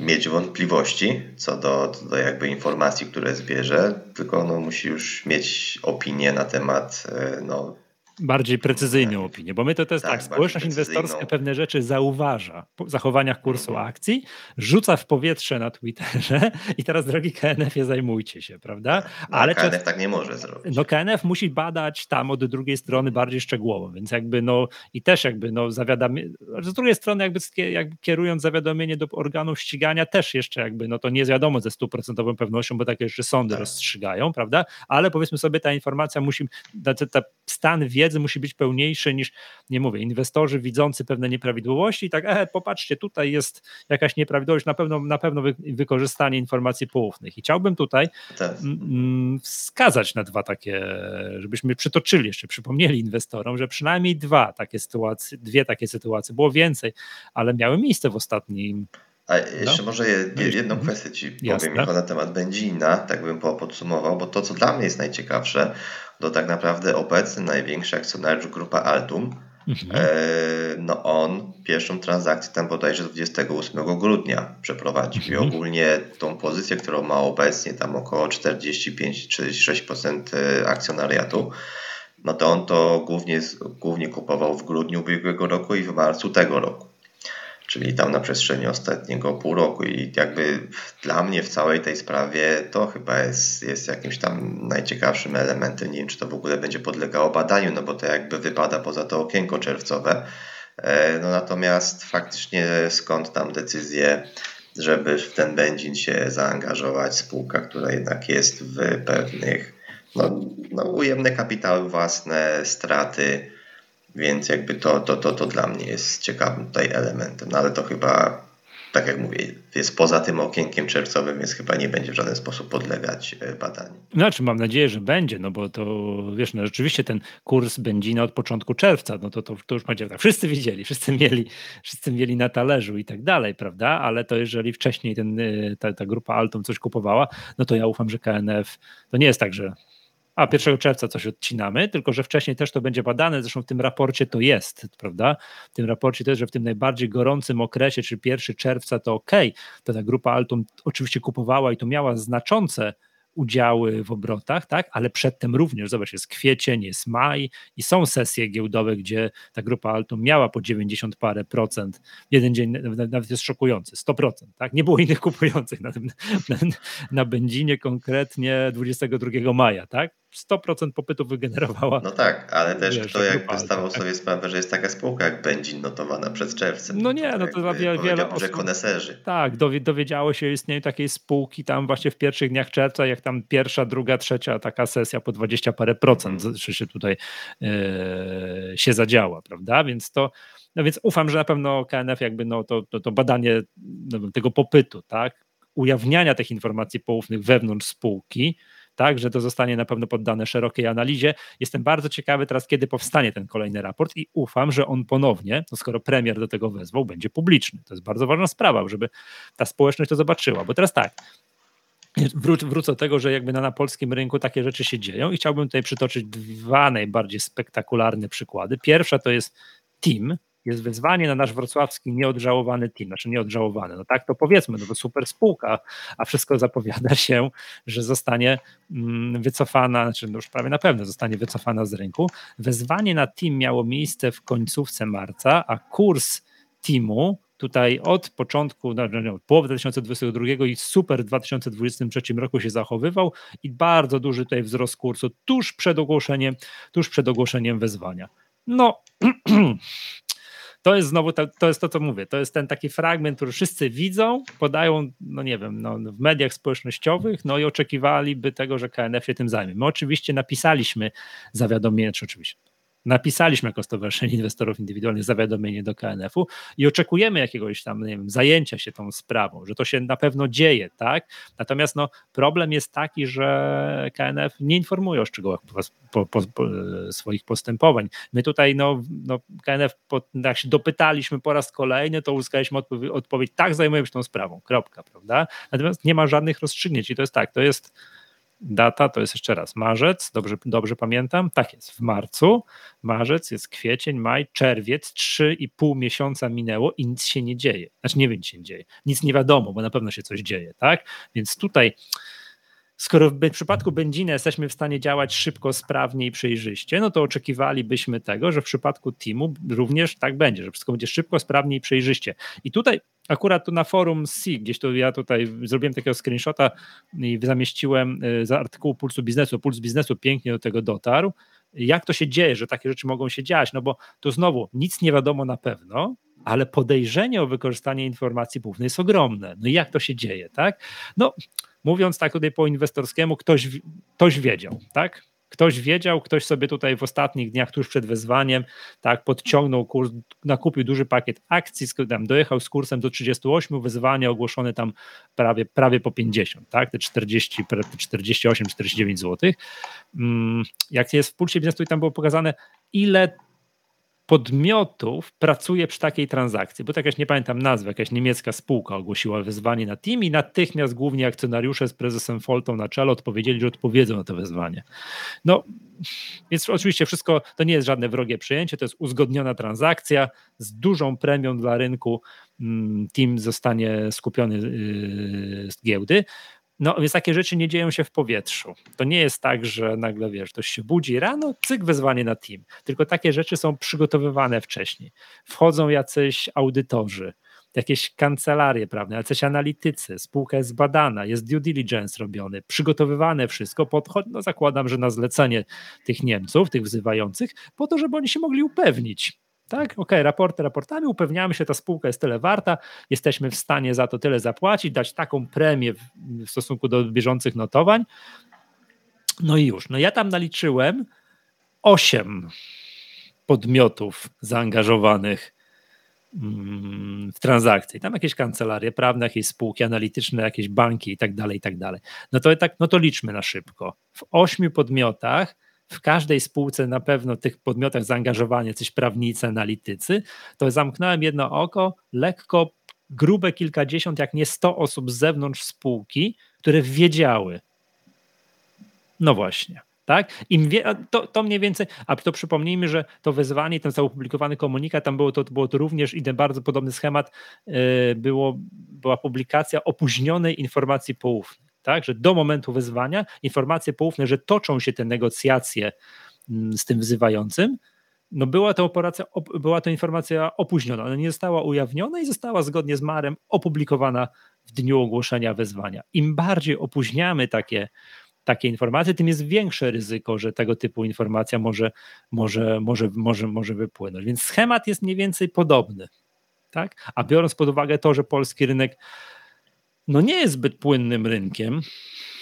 mieć wątpliwości co do, do jakby informacji, które zbierze, tylko no, musi już mieć opinię na temat e, no, Bardziej precyzyjną opinię, bo my to, to jest tak, tak społeczność inwestorska pewne rzeczy zauważa w zachowaniach kursu mhm. akcji, rzuca w powietrze na Twitterze i teraz drogi KNF-ie zajmujcie się, prawda? No, Ale KNF czas... tak nie może zrobić. No KNF musi badać tam od drugiej strony bardziej szczegółowo, więc jakby no i też jakby no zawiadamy, z drugiej strony jakby, jakby kierując zawiadomienie do organów ścigania też jeszcze jakby no to nie wiadomo ze stuprocentową pewnością, bo takie jeszcze sądy tak. rozstrzygają, prawda? Ale powiedzmy sobie ta informacja musi, ta, ta stan wiedzy wiedzy musi być pełniejszy niż, nie mówię, inwestorzy widzący pewne nieprawidłowości i tak, e, popatrzcie, tutaj jest jakaś nieprawidłowość, na pewno, na pewno wy, wykorzystanie informacji poufnych. I chciałbym tutaj tak. mm, wskazać na dwa takie, żebyśmy przytoczyli jeszcze, przypomnieli inwestorom, że przynajmniej dwa takie sytuacje, dwie takie sytuacje, było więcej, ale miały miejsce w ostatnim a jeszcze no. może jedną kwestię Ci powiem Jasne. na temat Benzina, tak bym podsumował, bo to, co dla mnie jest najciekawsze, to tak naprawdę obecny największy akcjonariusz grupa Altum, mhm. e, no on pierwszą transakcję tam bodajże 28 grudnia przeprowadził mhm. i ogólnie tą pozycję, którą ma obecnie, tam około 45-46% e, akcjonariatu, no to on to głównie, głównie kupował w grudniu ubiegłego roku i w marcu tego roku czyli tam na przestrzeni ostatniego pół roku. I jakby dla mnie w całej tej sprawie to chyba jest, jest jakimś tam najciekawszym elementem. Nie wiem, czy to w ogóle będzie podlegało badaniu, no bo to jakby wypada poza to okienko czerwcowe. E, no natomiast faktycznie skąd tam decyzje, żeby w ten benzin się zaangażować, spółka, która jednak jest w pewnych no, no ujemne kapitały własne, straty, więc jakby to, to, to, to dla mnie jest ciekawym tutaj elementem, no ale to chyba, tak jak mówię, jest poza tym okienkiem czerwcowym, więc chyba nie będzie w żaden sposób podlegać e, badaniu. Znaczy mam nadzieję, że będzie, no bo to wiesz, no rzeczywiście ten kurs będzie od początku czerwca, no to, to, to już będzie tak, wszyscy widzieli, wszyscy mieli, wszyscy mieli na talerzu i tak dalej, prawda, ale to jeżeli wcześniej ten, e, ta, ta grupa Altum coś kupowała, no to ja ufam, że KNF, to nie jest tak, że a 1 czerwca coś odcinamy, tylko że wcześniej też to będzie badane, zresztą w tym raporcie to jest, prawda? W tym raporcie też, że w tym najbardziej gorącym okresie, czy 1 czerwca to ok, to ta grupa Altum oczywiście kupowała i to miała znaczące udziały w obrotach, tak? ale przedtem również, zobacz, jest kwiecień, jest maj i są sesje giełdowe, gdzie ta grupa Altum miała po 90 parę procent. Jeden dzień nawet jest szokujący, 100%. Tak? Nie było innych kupujących na, tym, <laughs> na, na Bendzinie konkretnie 22 maja. Tak? 100% popytu wygenerowała. No tak, ale też wiesz, kto jakby zdawał tak. sobie sprawę, że jest taka spółka jak Benzin notowana przed czerwcem. No nie, no to dla wiele, wiele osób. koneserzy. Tak, dowiedziało się o istnieniu takiej spółki tam właśnie w pierwszych dniach czerwca, jak tam pierwsza, druga, trzecia taka sesja po 20 parę procent, mm. że się tutaj e, się zadziała, prawda? Więc to No więc ufam, że na pewno KNF jakby no to, to, to badanie no, tego popytu, tak, ujawniania tych informacji poufnych wewnątrz spółki, tak, że to zostanie na pewno poddane szerokiej analizie. Jestem bardzo ciekawy teraz, kiedy powstanie ten kolejny raport i ufam, że on ponownie, no skoro premier do tego wezwał, będzie publiczny. To jest bardzo ważna sprawa, żeby ta społeczność to zobaczyła, bo teraz tak, Wró- wrócę do tego, że jakby na, na polskim rynku takie rzeczy się dzieją i chciałbym tutaj przytoczyć dwa najbardziej spektakularne przykłady. Pierwsza to jest Team, jest wezwanie na nasz wrocławski nieodżałowany team, znaczy nieodżałowany, no tak to powiedzmy, no to super spółka, a wszystko zapowiada się, że zostanie mm, wycofana, znaczy no już prawie na pewno zostanie wycofana z rynku. Wezwanie na team miało miejsce w końcówce marca, a kurs teamu tutaj od początku, no, no, no połowy 2022 i super w 2023 roku się zachowywał i bardzo duży tutaj wzrost kursu tuż przed ogłoszeniem, tuż przed ogłoszeniem wezwania. No, <clears throat> to jest znowu, to, to jest to, co mówię, to jest ten taki fragment, który wszyscy widzą, podają, no nie wiem, no, w mediach społecznościowych, no i oczekiwaliby tego, że KNF się tym zajmie. My oczywiście napisaliśmy zawiadomienie, czy oczywiście, napisaliśmy jako Stowarzyszenie Inwestorów Indywidualnych zawiadomienie do KNF-u i oczekujemy jakiegoś tam, nie wiem, zajęcia się tą sprawą, że to się na pewno dzieje, tak? Natomiast no, problem jest taki, że KNF nie informuje o szczegółach po, po, po, swoich postępowań. My tutaj, no, no KNF, jak się dopytaliśmy po raz kolejny, to uzyskaliśmy odpowiedź tak, zajmujemy się tą sprawą, kropka, prawda? Natomiast nie ma żadnych rozstrzygnięć i to jest tak, to jest data to jest jeszcze raz marzec, dobrze, dobrze pamiętam? Tak jest, w marcu, marzec, jest kwiecień, maj, czerwiec, trzy i pół miesiąca minęło i nic się nie dzieje. Znaczy nie wiem, co się dzieje. Nic nie wiadomo, bo na pewno się coś dzieje, tak? Więc tutaj skoro w przypadku Benziny jesteśmy w stanie działać szybko, sprawnie i przejrzyście, no to oczekiwalibyśmy tego, że w przypadku Teamu również tak będzie, że wszystko będzie szybko, sprawnie i przejrzyście. I tutaj akurat tu na forum C, gdzieś to ja tutaj zrobiłem takiego screenshota i zamieściłem y, za artykułu Pulsu Biznesu. Puls Biznesu pięknie do tego dotarł. Jak to się dzieje, że takie rzeczy mogą się dziać? No bo to znowu nic nie wiadomo na pewno, ale podejrzenie o wykorzystanie informacji poufnej jest ogromne. No i jak to się dzieje, tak? No, mówiąc tak tutaj po inwestorskiemu, ktoś, ktoś wiedział, tak? Ktoś wiedział, ktoś sobie tutaj w ostatnich dniach, tuż przed wezwaniem, tak, podciągnął kurs, nakupił duży pakiet akcji, tam dojechał z kursem do 38, wezwanie ogłoszone tam prawie, prawie po 50, tak, te 40, 48, 49 zł. Jak jest w pulsie biznesu i tam było pokazane, ile podmiotów pracuje przy takiej transakcji, bo tak jakaś, nie pamiętam nazwy, jakaś niemiecka spółka ogłosiła wezwanie na team i natychmiast główni akcjonariusze z prezesem Foltą na czele odpowiedzieli, że odpowiedzą na to wezwanie. No, więc oczywiście wszystko, to nie jest żadne wrogie przyjęcie, to jest uzgodniona transakcja z dużą premią dla rynku, mm, team zostanie skupiony yy, z giełdy, no więc takie rzeczy nie dzieją się w powietrzu. To nie jest tak, że nagle wiesz, ktoś się budzi rano, cyk, wezwanie na team. Tylko takie rzeczy są przygotowywane wcześniej. Wchodzą jacyś audytorzy, jakieś kancelarie prawne, jacyś analitycy, spółka jest zbadana, jest due diligence robiony, przygotowywane wszystko, podchodzi, no zakładam, że na zlecenie tych Niemców, tych wzywających, po to, żeby oni się mogli upewnić, tak, ok, raporty raportami, upewniamy się, ta spółka jest tyle warta, jesteśmy w stanie za to tyle zapłacić, dać taką premię w, w stosunku do bieżących notowań. No i już. No ja tam naliczyłem osiem podmiotów zaangażowanych mm, w transakcje. Tam jakieś kancelarie prawne, jakieś spółki analityczne, jakieś banki i tak dalej, i tak dalej. No to tak, no to liczmy na szybko. W ośmiu podmiotach w każdej spółce na pewno tych podmiotach zaangażowani jacyś prawnicy, analitycy, to zamknąłem jedno oko, lekko grube kilkadziesiąt, jak nie sto osób z zewnątrz spółki, które wiedziały. No właśnie. Tak? Im wie, to, to mniej więcej, a to przypomnijmy, że to wezwanie, ten cały opublikowany komunikat, tam było to, było to również i ten bardzo podobny schemat, yy, było, była publikacja opóźnionej informacji poufnej tak, że do momentu wezwania informacje poufne, że toczą się te negocjacje mm, z tym wzywającym, no była to, operacja, była to informacja opóźniona, ona nie została ujawniona i została zgodnie z Marem opublikowana w dniu ogłoszenia wezwania. Im bardziej opóźniamy takie, takie informacje, tym jest większe ryzyko, że tego typu informacja może, może, może, może, może wypłynąć. Więc schemat jest mniej więcej podobny. Tak? A biorąc pod uwagę to, że polski rynek no nie jest zbyt płynnym rynkiem,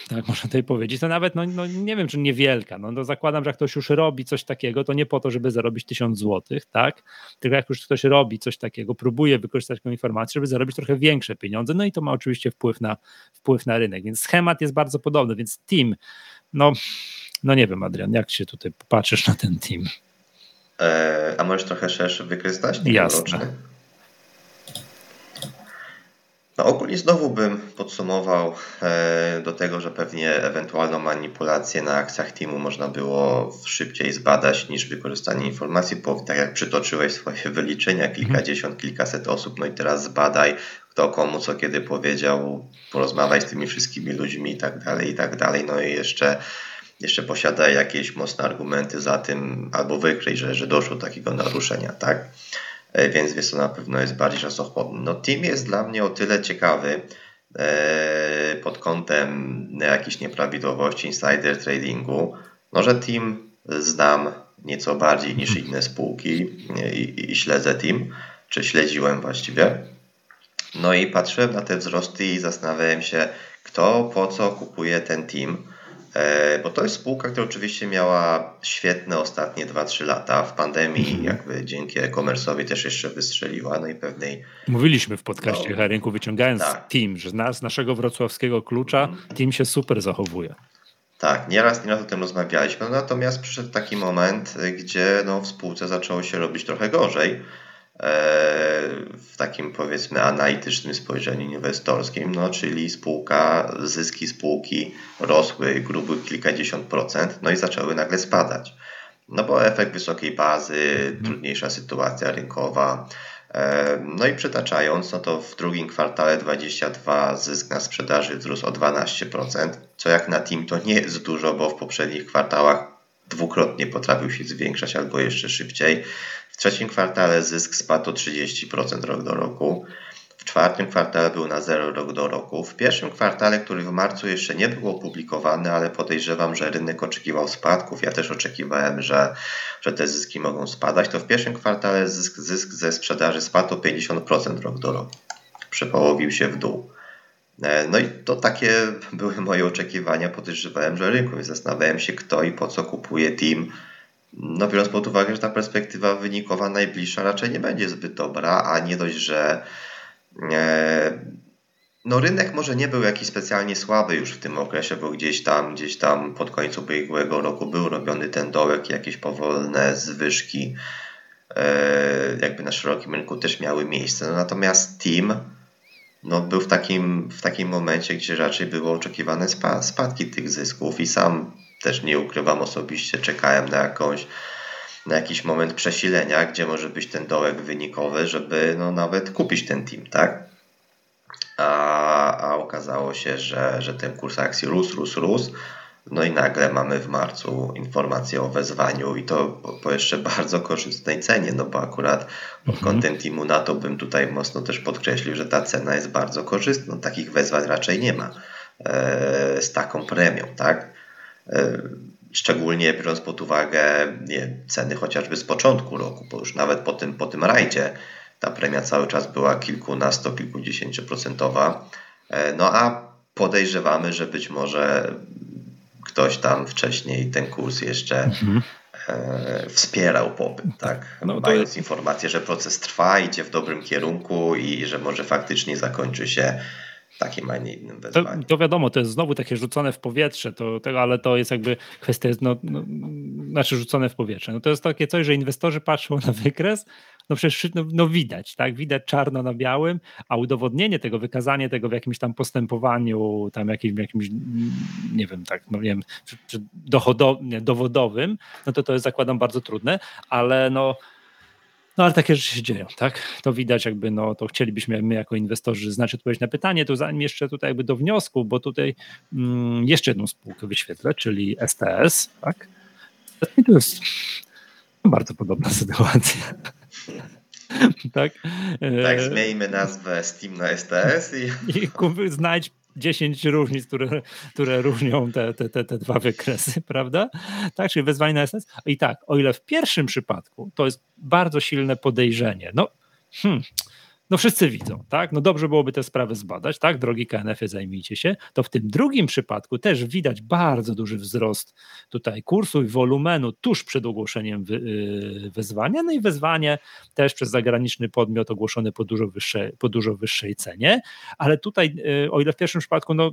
tak można tutaj powiedzieć, to nawet, no, no nie wiem, czy niewielka, no, no zakładam, że jak ktoś już robi coś takiego, to nie po to, żeby zarobić tysiąc złotych, tak, tylko jak już ktoś robi coś takiego, próbuje wykorzystać taką informację, żeby zarobić trochę większe pieniądze, no i to ma oczywiście wpływ na, wpływ na rynek, więc schemat jest bardzo podobny, więc team, no, no nie wiem Adrian, jak się tutaj popatrzysz na ten team? E, a możesz trochę szerszy wykres dać? Jasne. No ogólnie znowu bym podsumował e, do tego, że pewnie ewentualną manipulację na akcjach teamu można było szybciej zbadać niż wykorzystanie informacji, bo tak jak przytoczyłeś swoje <laughs> wyliczenia, kilkadziesiąt, kilkaset osób, no i teraz zbadaj, kto komu co kiedy powiedział, porozmawiaj z tymi wszystkimi ludźmi i tak dalej, i tak dalej, no i jeszcze jeszcze posiada jakieś mocne argumenty za tym, albo wykryj, że, że doszło do takiego naruszenia, tak? E, więc wiesz, to na pewno jest bardziej czasochłonne. No team jest dla mnie o tyle ciekawy e, pod kątem jakichś nieprawidłowości insider tradingu, no że team znam nieco bardziej niż inne spółki i, i śledzę team, czy śledziłem właściwie. No i patrzyłem na te wzrosty i zastanawiałem się, kto po co kupuje ten team bo to jest spółka, która oczywiście miała świetne ostatnie 2-3 lata. W pandemii mhm. jakby dzięki e-commerce'owi też jeszcze wystrzeliła, no i pewnej... Mówiliśmy w podcaście no, rynku wyciągając tak. team, że z naszego wrocławskiego klucza mhm. team się super zachowuje. Tak, nieraz, nieraz o tym rozmawialiśmy, no, natomiast przyszedł taki moment, gdzie no, w spółce zaczęło się robić trochę gorzej w takim powiedzmy analitycznym spojrzeniu inwestorskim, no, czyli spółka, zyski spółki rosły gruby kilkadziesiąt procent, no i zaczęły nagle spadać. No bo efekt wysokiej bazy, trudniejsza sytuacja rynkowa. No i przytaczając, no to w drugim kwartale 22 zysk na sprzedaży wzrósł o 12%, co jak na team to nie jest dużo, bo w poprzednich kwartałach dwukrotnie potrafił się zwiększać albo jeszcze szybciej. Trzecim kwartale zysk spadł o 30% rok do roku. W czwartym kwartale był na zero rok do roku. W pierwszym kwartale, który w marcu jeszcze nie był opublikowany, ale podejrzewam, że rynek oczekiwał spadków. Ja też oczekiwałem, że, że te zyski mogą spadać. To w pierwszym kwartale zysk, zysk ze sprzedaży spadł o 50% rok do roku. Przepołowił się w dół. E, no i to takie były moje oczekiwania. Podejrzewałem, że rynku. Zastanawiałem się, kto i po co kupuje team no biorąc pod uwagę, że ta perspektywa wynikowa najbliższa raczej nie będzie zbyt dobra, a nie dość, że e, no rynek może nie był jakiś specjalnie słaby już w tym okresie, bo gdzieś tam, gdzieś tam pod końcu ubiegłego roku był robiony ten dołek, jakieś powolne zwyżki e, jakby na szerokim rynku też miały miejsce. No, natomiast Team no, był w takim, w takim momencie, gdzie raczej było oczekiwane spadki tych zysków i sam też nie ukrywam osobiście, czekałem na jakąś na jakiś moment przesilenia, gdzie może być ten dołek wynikowy, żeby no nawet kupić ten team, tak? A, a okazało się, że, że ten kurs akcji rósł, rósł, rósł. No i nagle mamy w marcu informację o wezwaniu i to po, jeszcze <laughs> bardzo korzystnej cenie, no bo akurat pod mhm. kątem teamu na to bym tutaj mocno też podkreślił, że ta cena jest bardzo korzystna. Takich wezwań raczej nie ma e, z taką premią, tak? E, szczególnie biorąc pod uwagę nie, ceny chociażby z początku roku, bo już nawet po tym, po tym rajdzie ta premia cały czas była kilkunasto, kilkudziesięcioprocentowa. E, no a podejrzewamy, że być może ktoś tam wcześniej ten kurs jeszcze mhm. e, wspierał popyt, tak? No, Mając jest... informację, że proces trwa, idzie w dobrym kierunku i że może faktycznie zakończy się takim, a nie innym wezwaniem. To, to, wiadomo, to jest znowu takie rzucone w powietrze, to, to, ale to jest jakby kwestia, no, no, znaczy rzucone w powietrze. No to jest takie coś, że inwestorzy patrzą na wykres, no przecież no, no, widać, tak, widać czarno na białym, a udowodnienie tego, wykazanie tego w jakimś tam postępowaniu, tam jakimś, jakimś nie wiem, tak, no nie wiem, czy, czy dowodowym, no to to jest zakładam bardzo trudne, ale no no ale takie rzeczy się dzieją, tak? To widać jakby, no to chcielibyśmy my jako inwestorzy znać odpowiedź na pytanie, to zanim jeszcze tutaj jakby do wniosku, bo tutaj mm, jeszcze jedną spółkę wyświetlę, czyli STS, tak? I to jest bardzo podobna <laughs> sytuacja. tak? Tak, e, zmieńmy nazwę Steam na STS i... I znajdź 10 różnic, które, które różnią te, te, te, te dwa wykresy, <laughs> prawda? Tak, czyli wezwanie na SS. I tak, o ile w pierwszym przypadku to jest bardzo silne podejrzenie, no, hmm, no wszyscy widzą, tak? No dobrze byłoby te sprawy zbadać, tak? Drogi KNF-ie, zajmijcie się. To w tym drugim przypadku też widać bardzo duży wzrost tutaj kursu i wolumenu tuż przed ogłoszeniem yy, wezwania. No i wezwanie też przez zagraniczny podmiot ogłoszone po dużo wyższej, po dużo wyższej cenie, ale tutaj, yy, o ile w pierwszym przypadku, no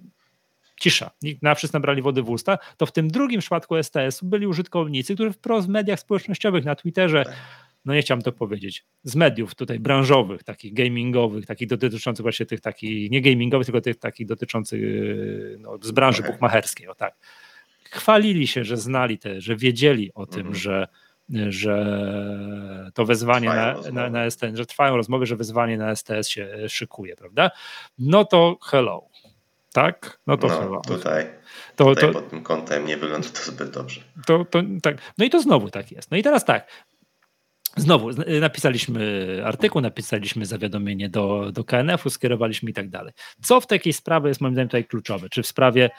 cisza, na wszyscy nabrali wody w usta, to w tym drugim przypadku STS-u byli użytkownicy, którzy wprost w mediach społecznościowych, na Twitterze, tak no nie chciałem to powiedzieć, z mediów tutaj branżowych, takich gamingowych, takich dotyczących właśnie tych takich, nie gamingowych, tylko tych takich dotyczących no, z branży okay. bukmacherskiej, o tak. Chwalili się, że znali te, że wiedzieli o tym, mm -hmm. że że to wezwanie na, na, na, STS, że trwają rozmowy, że wezwanie na STS się szykuje, prawda? No to hello. Tak? No to no, hello. Tutaj, to, tutaj to, pod tym kątem nie wygląda to zbyt dobrze. To, to, tak. No i to znowu tak jest. No i teraz tak, Znowu napisaliśmy artykuł, napisaliśmy zawiadomienie do, do KNF-u, skierowaliśmy i tak dalej. Co w takiej sprawie jest moim zdaniem tutaj kluczowe? Czy w sprawie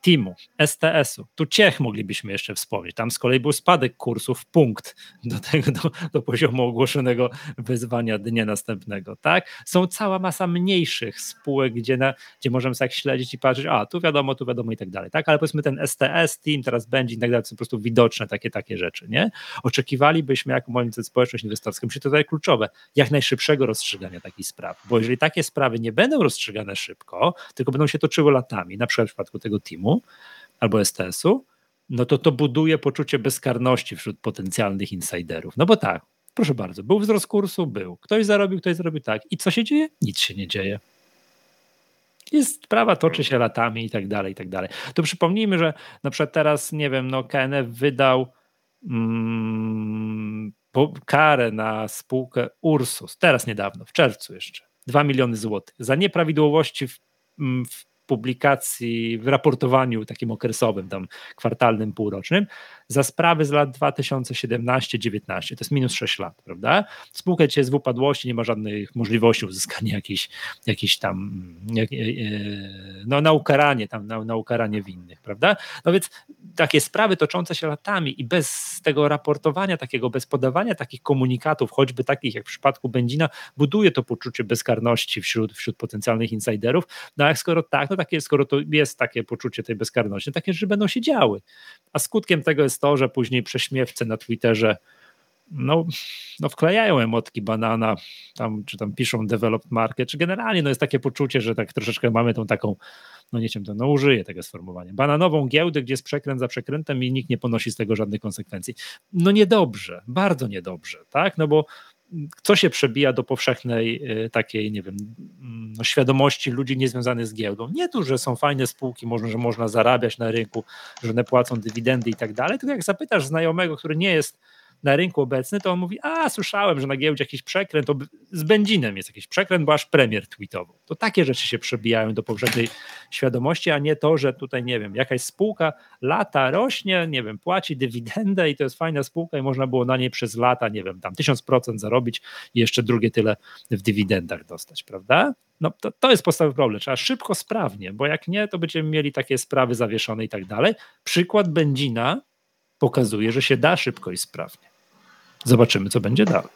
Teamu, STS-u. Tu Ciech moglibyśmy jeszcze wspomnieć. Tam z kolei był spadek kursów punkt do tego, do, do poziomu ogłoszonego wyzwania dnia następnego. Tak? Są cała masa mniejszych spółek, gdzie, na, gdzie możemy sobie śledzić i patrzeć, a tu wiadomo, tu wiadomo i tak dalej. Tak? Ale powiedzmy ten STS, Team, teraz będzie i tak dalej, są po prostu widoczne takie, takie rzeczy. Nie? Oczekiwalibyśmy, jako moim społeczność inwestorską, myślę, to tutaj kluczowe, jak najszybszego rozstrzygania takich spraw. Bo jeżeli takie sprawy nie będą rozstrzygane szybko, tylko będą się toczyły latami, na przykład w przypadku tego teamu albo STS-u, no to to buduje poczucie bezkarności wśród potencjalnych insiderów. No bo tak, proszę bardzo, był wzrost kursu, był. Ktoś zarobił, ktoś zrobił tak. I co się dzieje? Nic się nie dzieje. Jest sprawa, toczy się latami i tak dalej, i tak dalej. To przypomnijmy, że na przykład teraz, nie wiem, no KNF wydał mm, karę na spółkę Ursus, teraz niedawno, w czerwcu jeszcze, 2 miliony złotych za nieprawidłowości w, mm, w publikacji, w raportowaniu takim okresowym, tam kwartalnym, półrocznym, za sprawy z lat 2017-19, to jest minus 6 lat, prawda? Spółka dzisiaj jest w upadłości, nie ma żadnych możliwości uzyskania jakiejś, jakiejś tam, jak, e, e, no na ukaranie, tam na, na ukaranie winnych, prawda? No więc takie sprawy toczące się latami i bez tego raportowania takiego, bez podawania takich komunikatów, choćby takich jak w przypadku Będzina, buduje to poczucie bezkarności wśród, wśród potencjalnych insiderów, no a skoro tak, no takie, skoro to jest takie poczucie tej bezkarności, takie rzeczy będą się działy. A skutkiem tego jest to, że później prześmiewcy na Twitterze no, no wklejają emotki banana, tam, czy tam piszą developed market, czy generalnie no jest takie poczucie, że tak troszeczkę mamy tą taką, no nie wiem, no użyję tego sformułowania, bananową giełdę, gdzie jest przekręt za przekrętem i nikt nie ponosi z tego żadnych konsekwencji. No niedobrze, bardzo niedobrze, tak, no bo co się przebija do powszechnej y, takiej, nie wiem, mm, no, świadomości ludzi niezwiązanych z giełdą. Nie tu, że są fajne spółki, można, że można zarabiać na rynku, że one płacą dywidendy i tak dalej, tylko jak zapytasz znajomego, który nie jest na rynku obecny, to on mówi, a słyszałem, że na giełdzie jakiś przekręt, to z benzinem jest jakiś przekręt, bo aż premier tweetował. To takie rzeczy się przebijają do powszechnej świadomości, a nie to, że tutaj, nie wiem, jakaś spółka lata rośnie, nie wiem, płaci dywidendę i to jest fajna spółka i można było na niej przez lata, nie wiem, tam 1000% zarobić i jeszcze drugie tyle w dywidendach dostać, prawda? No to, to jest podstawowy problem. Trzeba szybko, sprawnie, bo jak nie, to będziemy mieli takie sprawy zawieszone i tak dalej. Przykład Benzina pokazuje, że się da szybko i sprawnie. Zobaczymy, co będzie dalej.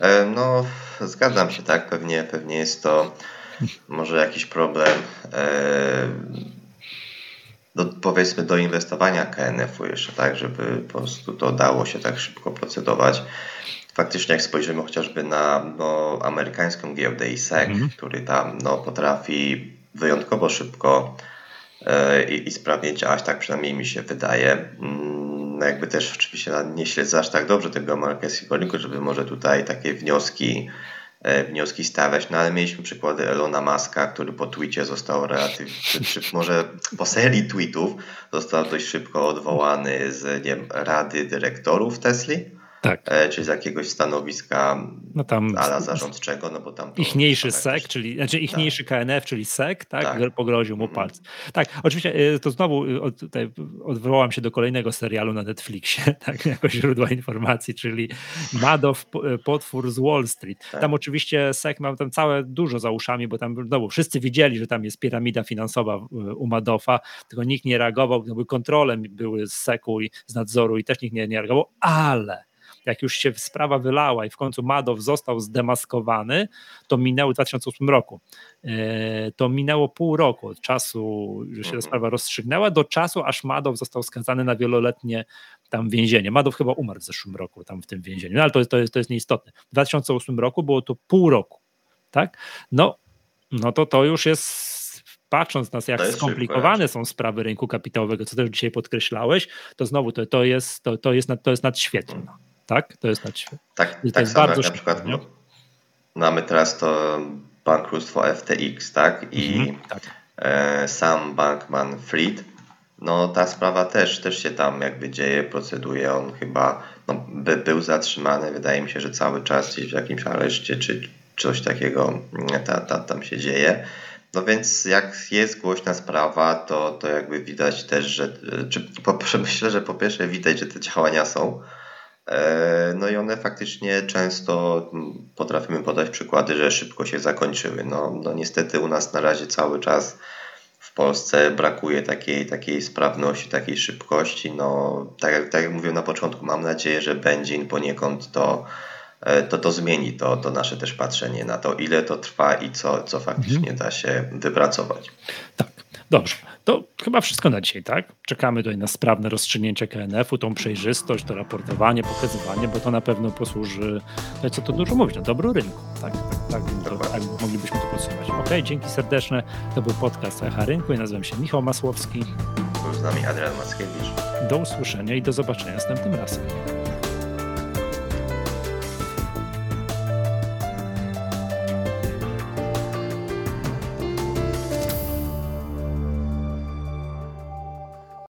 E, no, zgadzam się, tak. Pewnie, pewnie jest to może jakiś problem. E, do, powiedzmy do inwestowania KNF-u jeszcze, tak, żeby po prostu to dało się tak szybko procedować. Faktycznie, jak spojrzymy chociażby na no, amerykańską giełdę ISEC, mm. który tam no, potrafi wyjątkowo szybko e, i, i sprawnie działać, tak przynajmniej mi się wydaje. No jakby też oczywiście nie śledzę aż tak dobrze tego amerykańskiego rynku, żeby może tutaj takie wnioski, e, wnioski stawiać, no ale mieliśmy przykłady Elona Muska, który po tweetie został relatywnie, czy, czy może po serii tweetów został dość szybko odwołany z nie wiem, rady dyrektorów Tesli tak. E, czy z jakiegoś stanowiska no tam, ala zarządczego, no bo tam... Ichniejszy SEC, czyli, znaczy ichniejszy tak. KNF, czyli SEC, tak, tak. pogroził mu mm. palc. Tak, oczywiście e, to znowu e, tutaj odwołam się do kolejnego serialu na Netflixie, <laughs> tak, jako źródła informacji, czyli Madoff, potwór z Wall Street. Tak. Tam oczywiście SEC miał tam całe dużo za uszami, bo tam znowu wszyscy widzieli, że tam jest piramida finansowa u Madoffa, tylko nikt nie reagował, były kontrole były z SEC-u i z nadzoru i też nikt nie, nie reagował, ale jak już się sprawa wylała i w końcu Madow został zdemaskowany, to minęło w 2008 roku. E, to minęło pół roku od czasu, że się ta mhm. sprawa rozstrzygnęła, do czasu, aż Madow został skazany na wieloletnie tam więzienie. Madow chyba umarł w zeszłym roku tam w tym więzieniu, no ale to, to, jest, to jest nieistotne. W 2008 roku było to pół roku, tak? No, no to to już jest patrząc na to, jak skomplikowane są sprawy rynku kapitałowego, co też dzisiaj podkreślałeś, to znowu to, to, jest, to, to, jest, to jest nadświetne. Tak? To jest nadświetne. Tak, I tak jest samo bardzo jak na przykład nie? mamy teraz to bankructwo FTX, tak? I mhm, tak. E, sam bankman Fried, no ta sprawa też, też się tam jakby dzieje, proceduje. On chyba no, by, był zatrzymany, wydaje mi się, że cały czas gdzieś w jakimś areszcie czy coś takiego ta, ta, tam się dzieje. No więc jak jest głośna sprawa, to, to jakby widać też, że czy po, <laughs> myślę, że po pierwsze widać, że te działania są. E, no i one faktycznie często potrafimy podać przykłady, że szybko się zakończyły. No, no niestety u nas na razie cały czas w Polsce brakuje takiej, takiej sprawności, takiej szybkości. No, tak, tak jak mówiłem na początku, mam nadzieję, że będzie poniekąd to E, to to zmieni to, to nasze też patrzenie na to, ile to trwa i co, co faktycznie mhm. da się wypracować. Tak, dobrze. To chyba wszystko na dzisiaj, tak? Czekamy tutaj na sprawne rozstrzygnięcie KNF-u, tą przejrzystość, to raportowanie, pokazywanie, bo to na pewno posłuży, to co to dużo mówić, na dobro rynku. Tak, tak, tak, tak moglibyśmy to podsumować. Ok, dzięki serdeczne. To był podcast Echa Rynku i nazywam się Michał Masłowski. Był z nami Adrian Mackiewicz. Do usłyszenia i do zobaczenia następnym razem.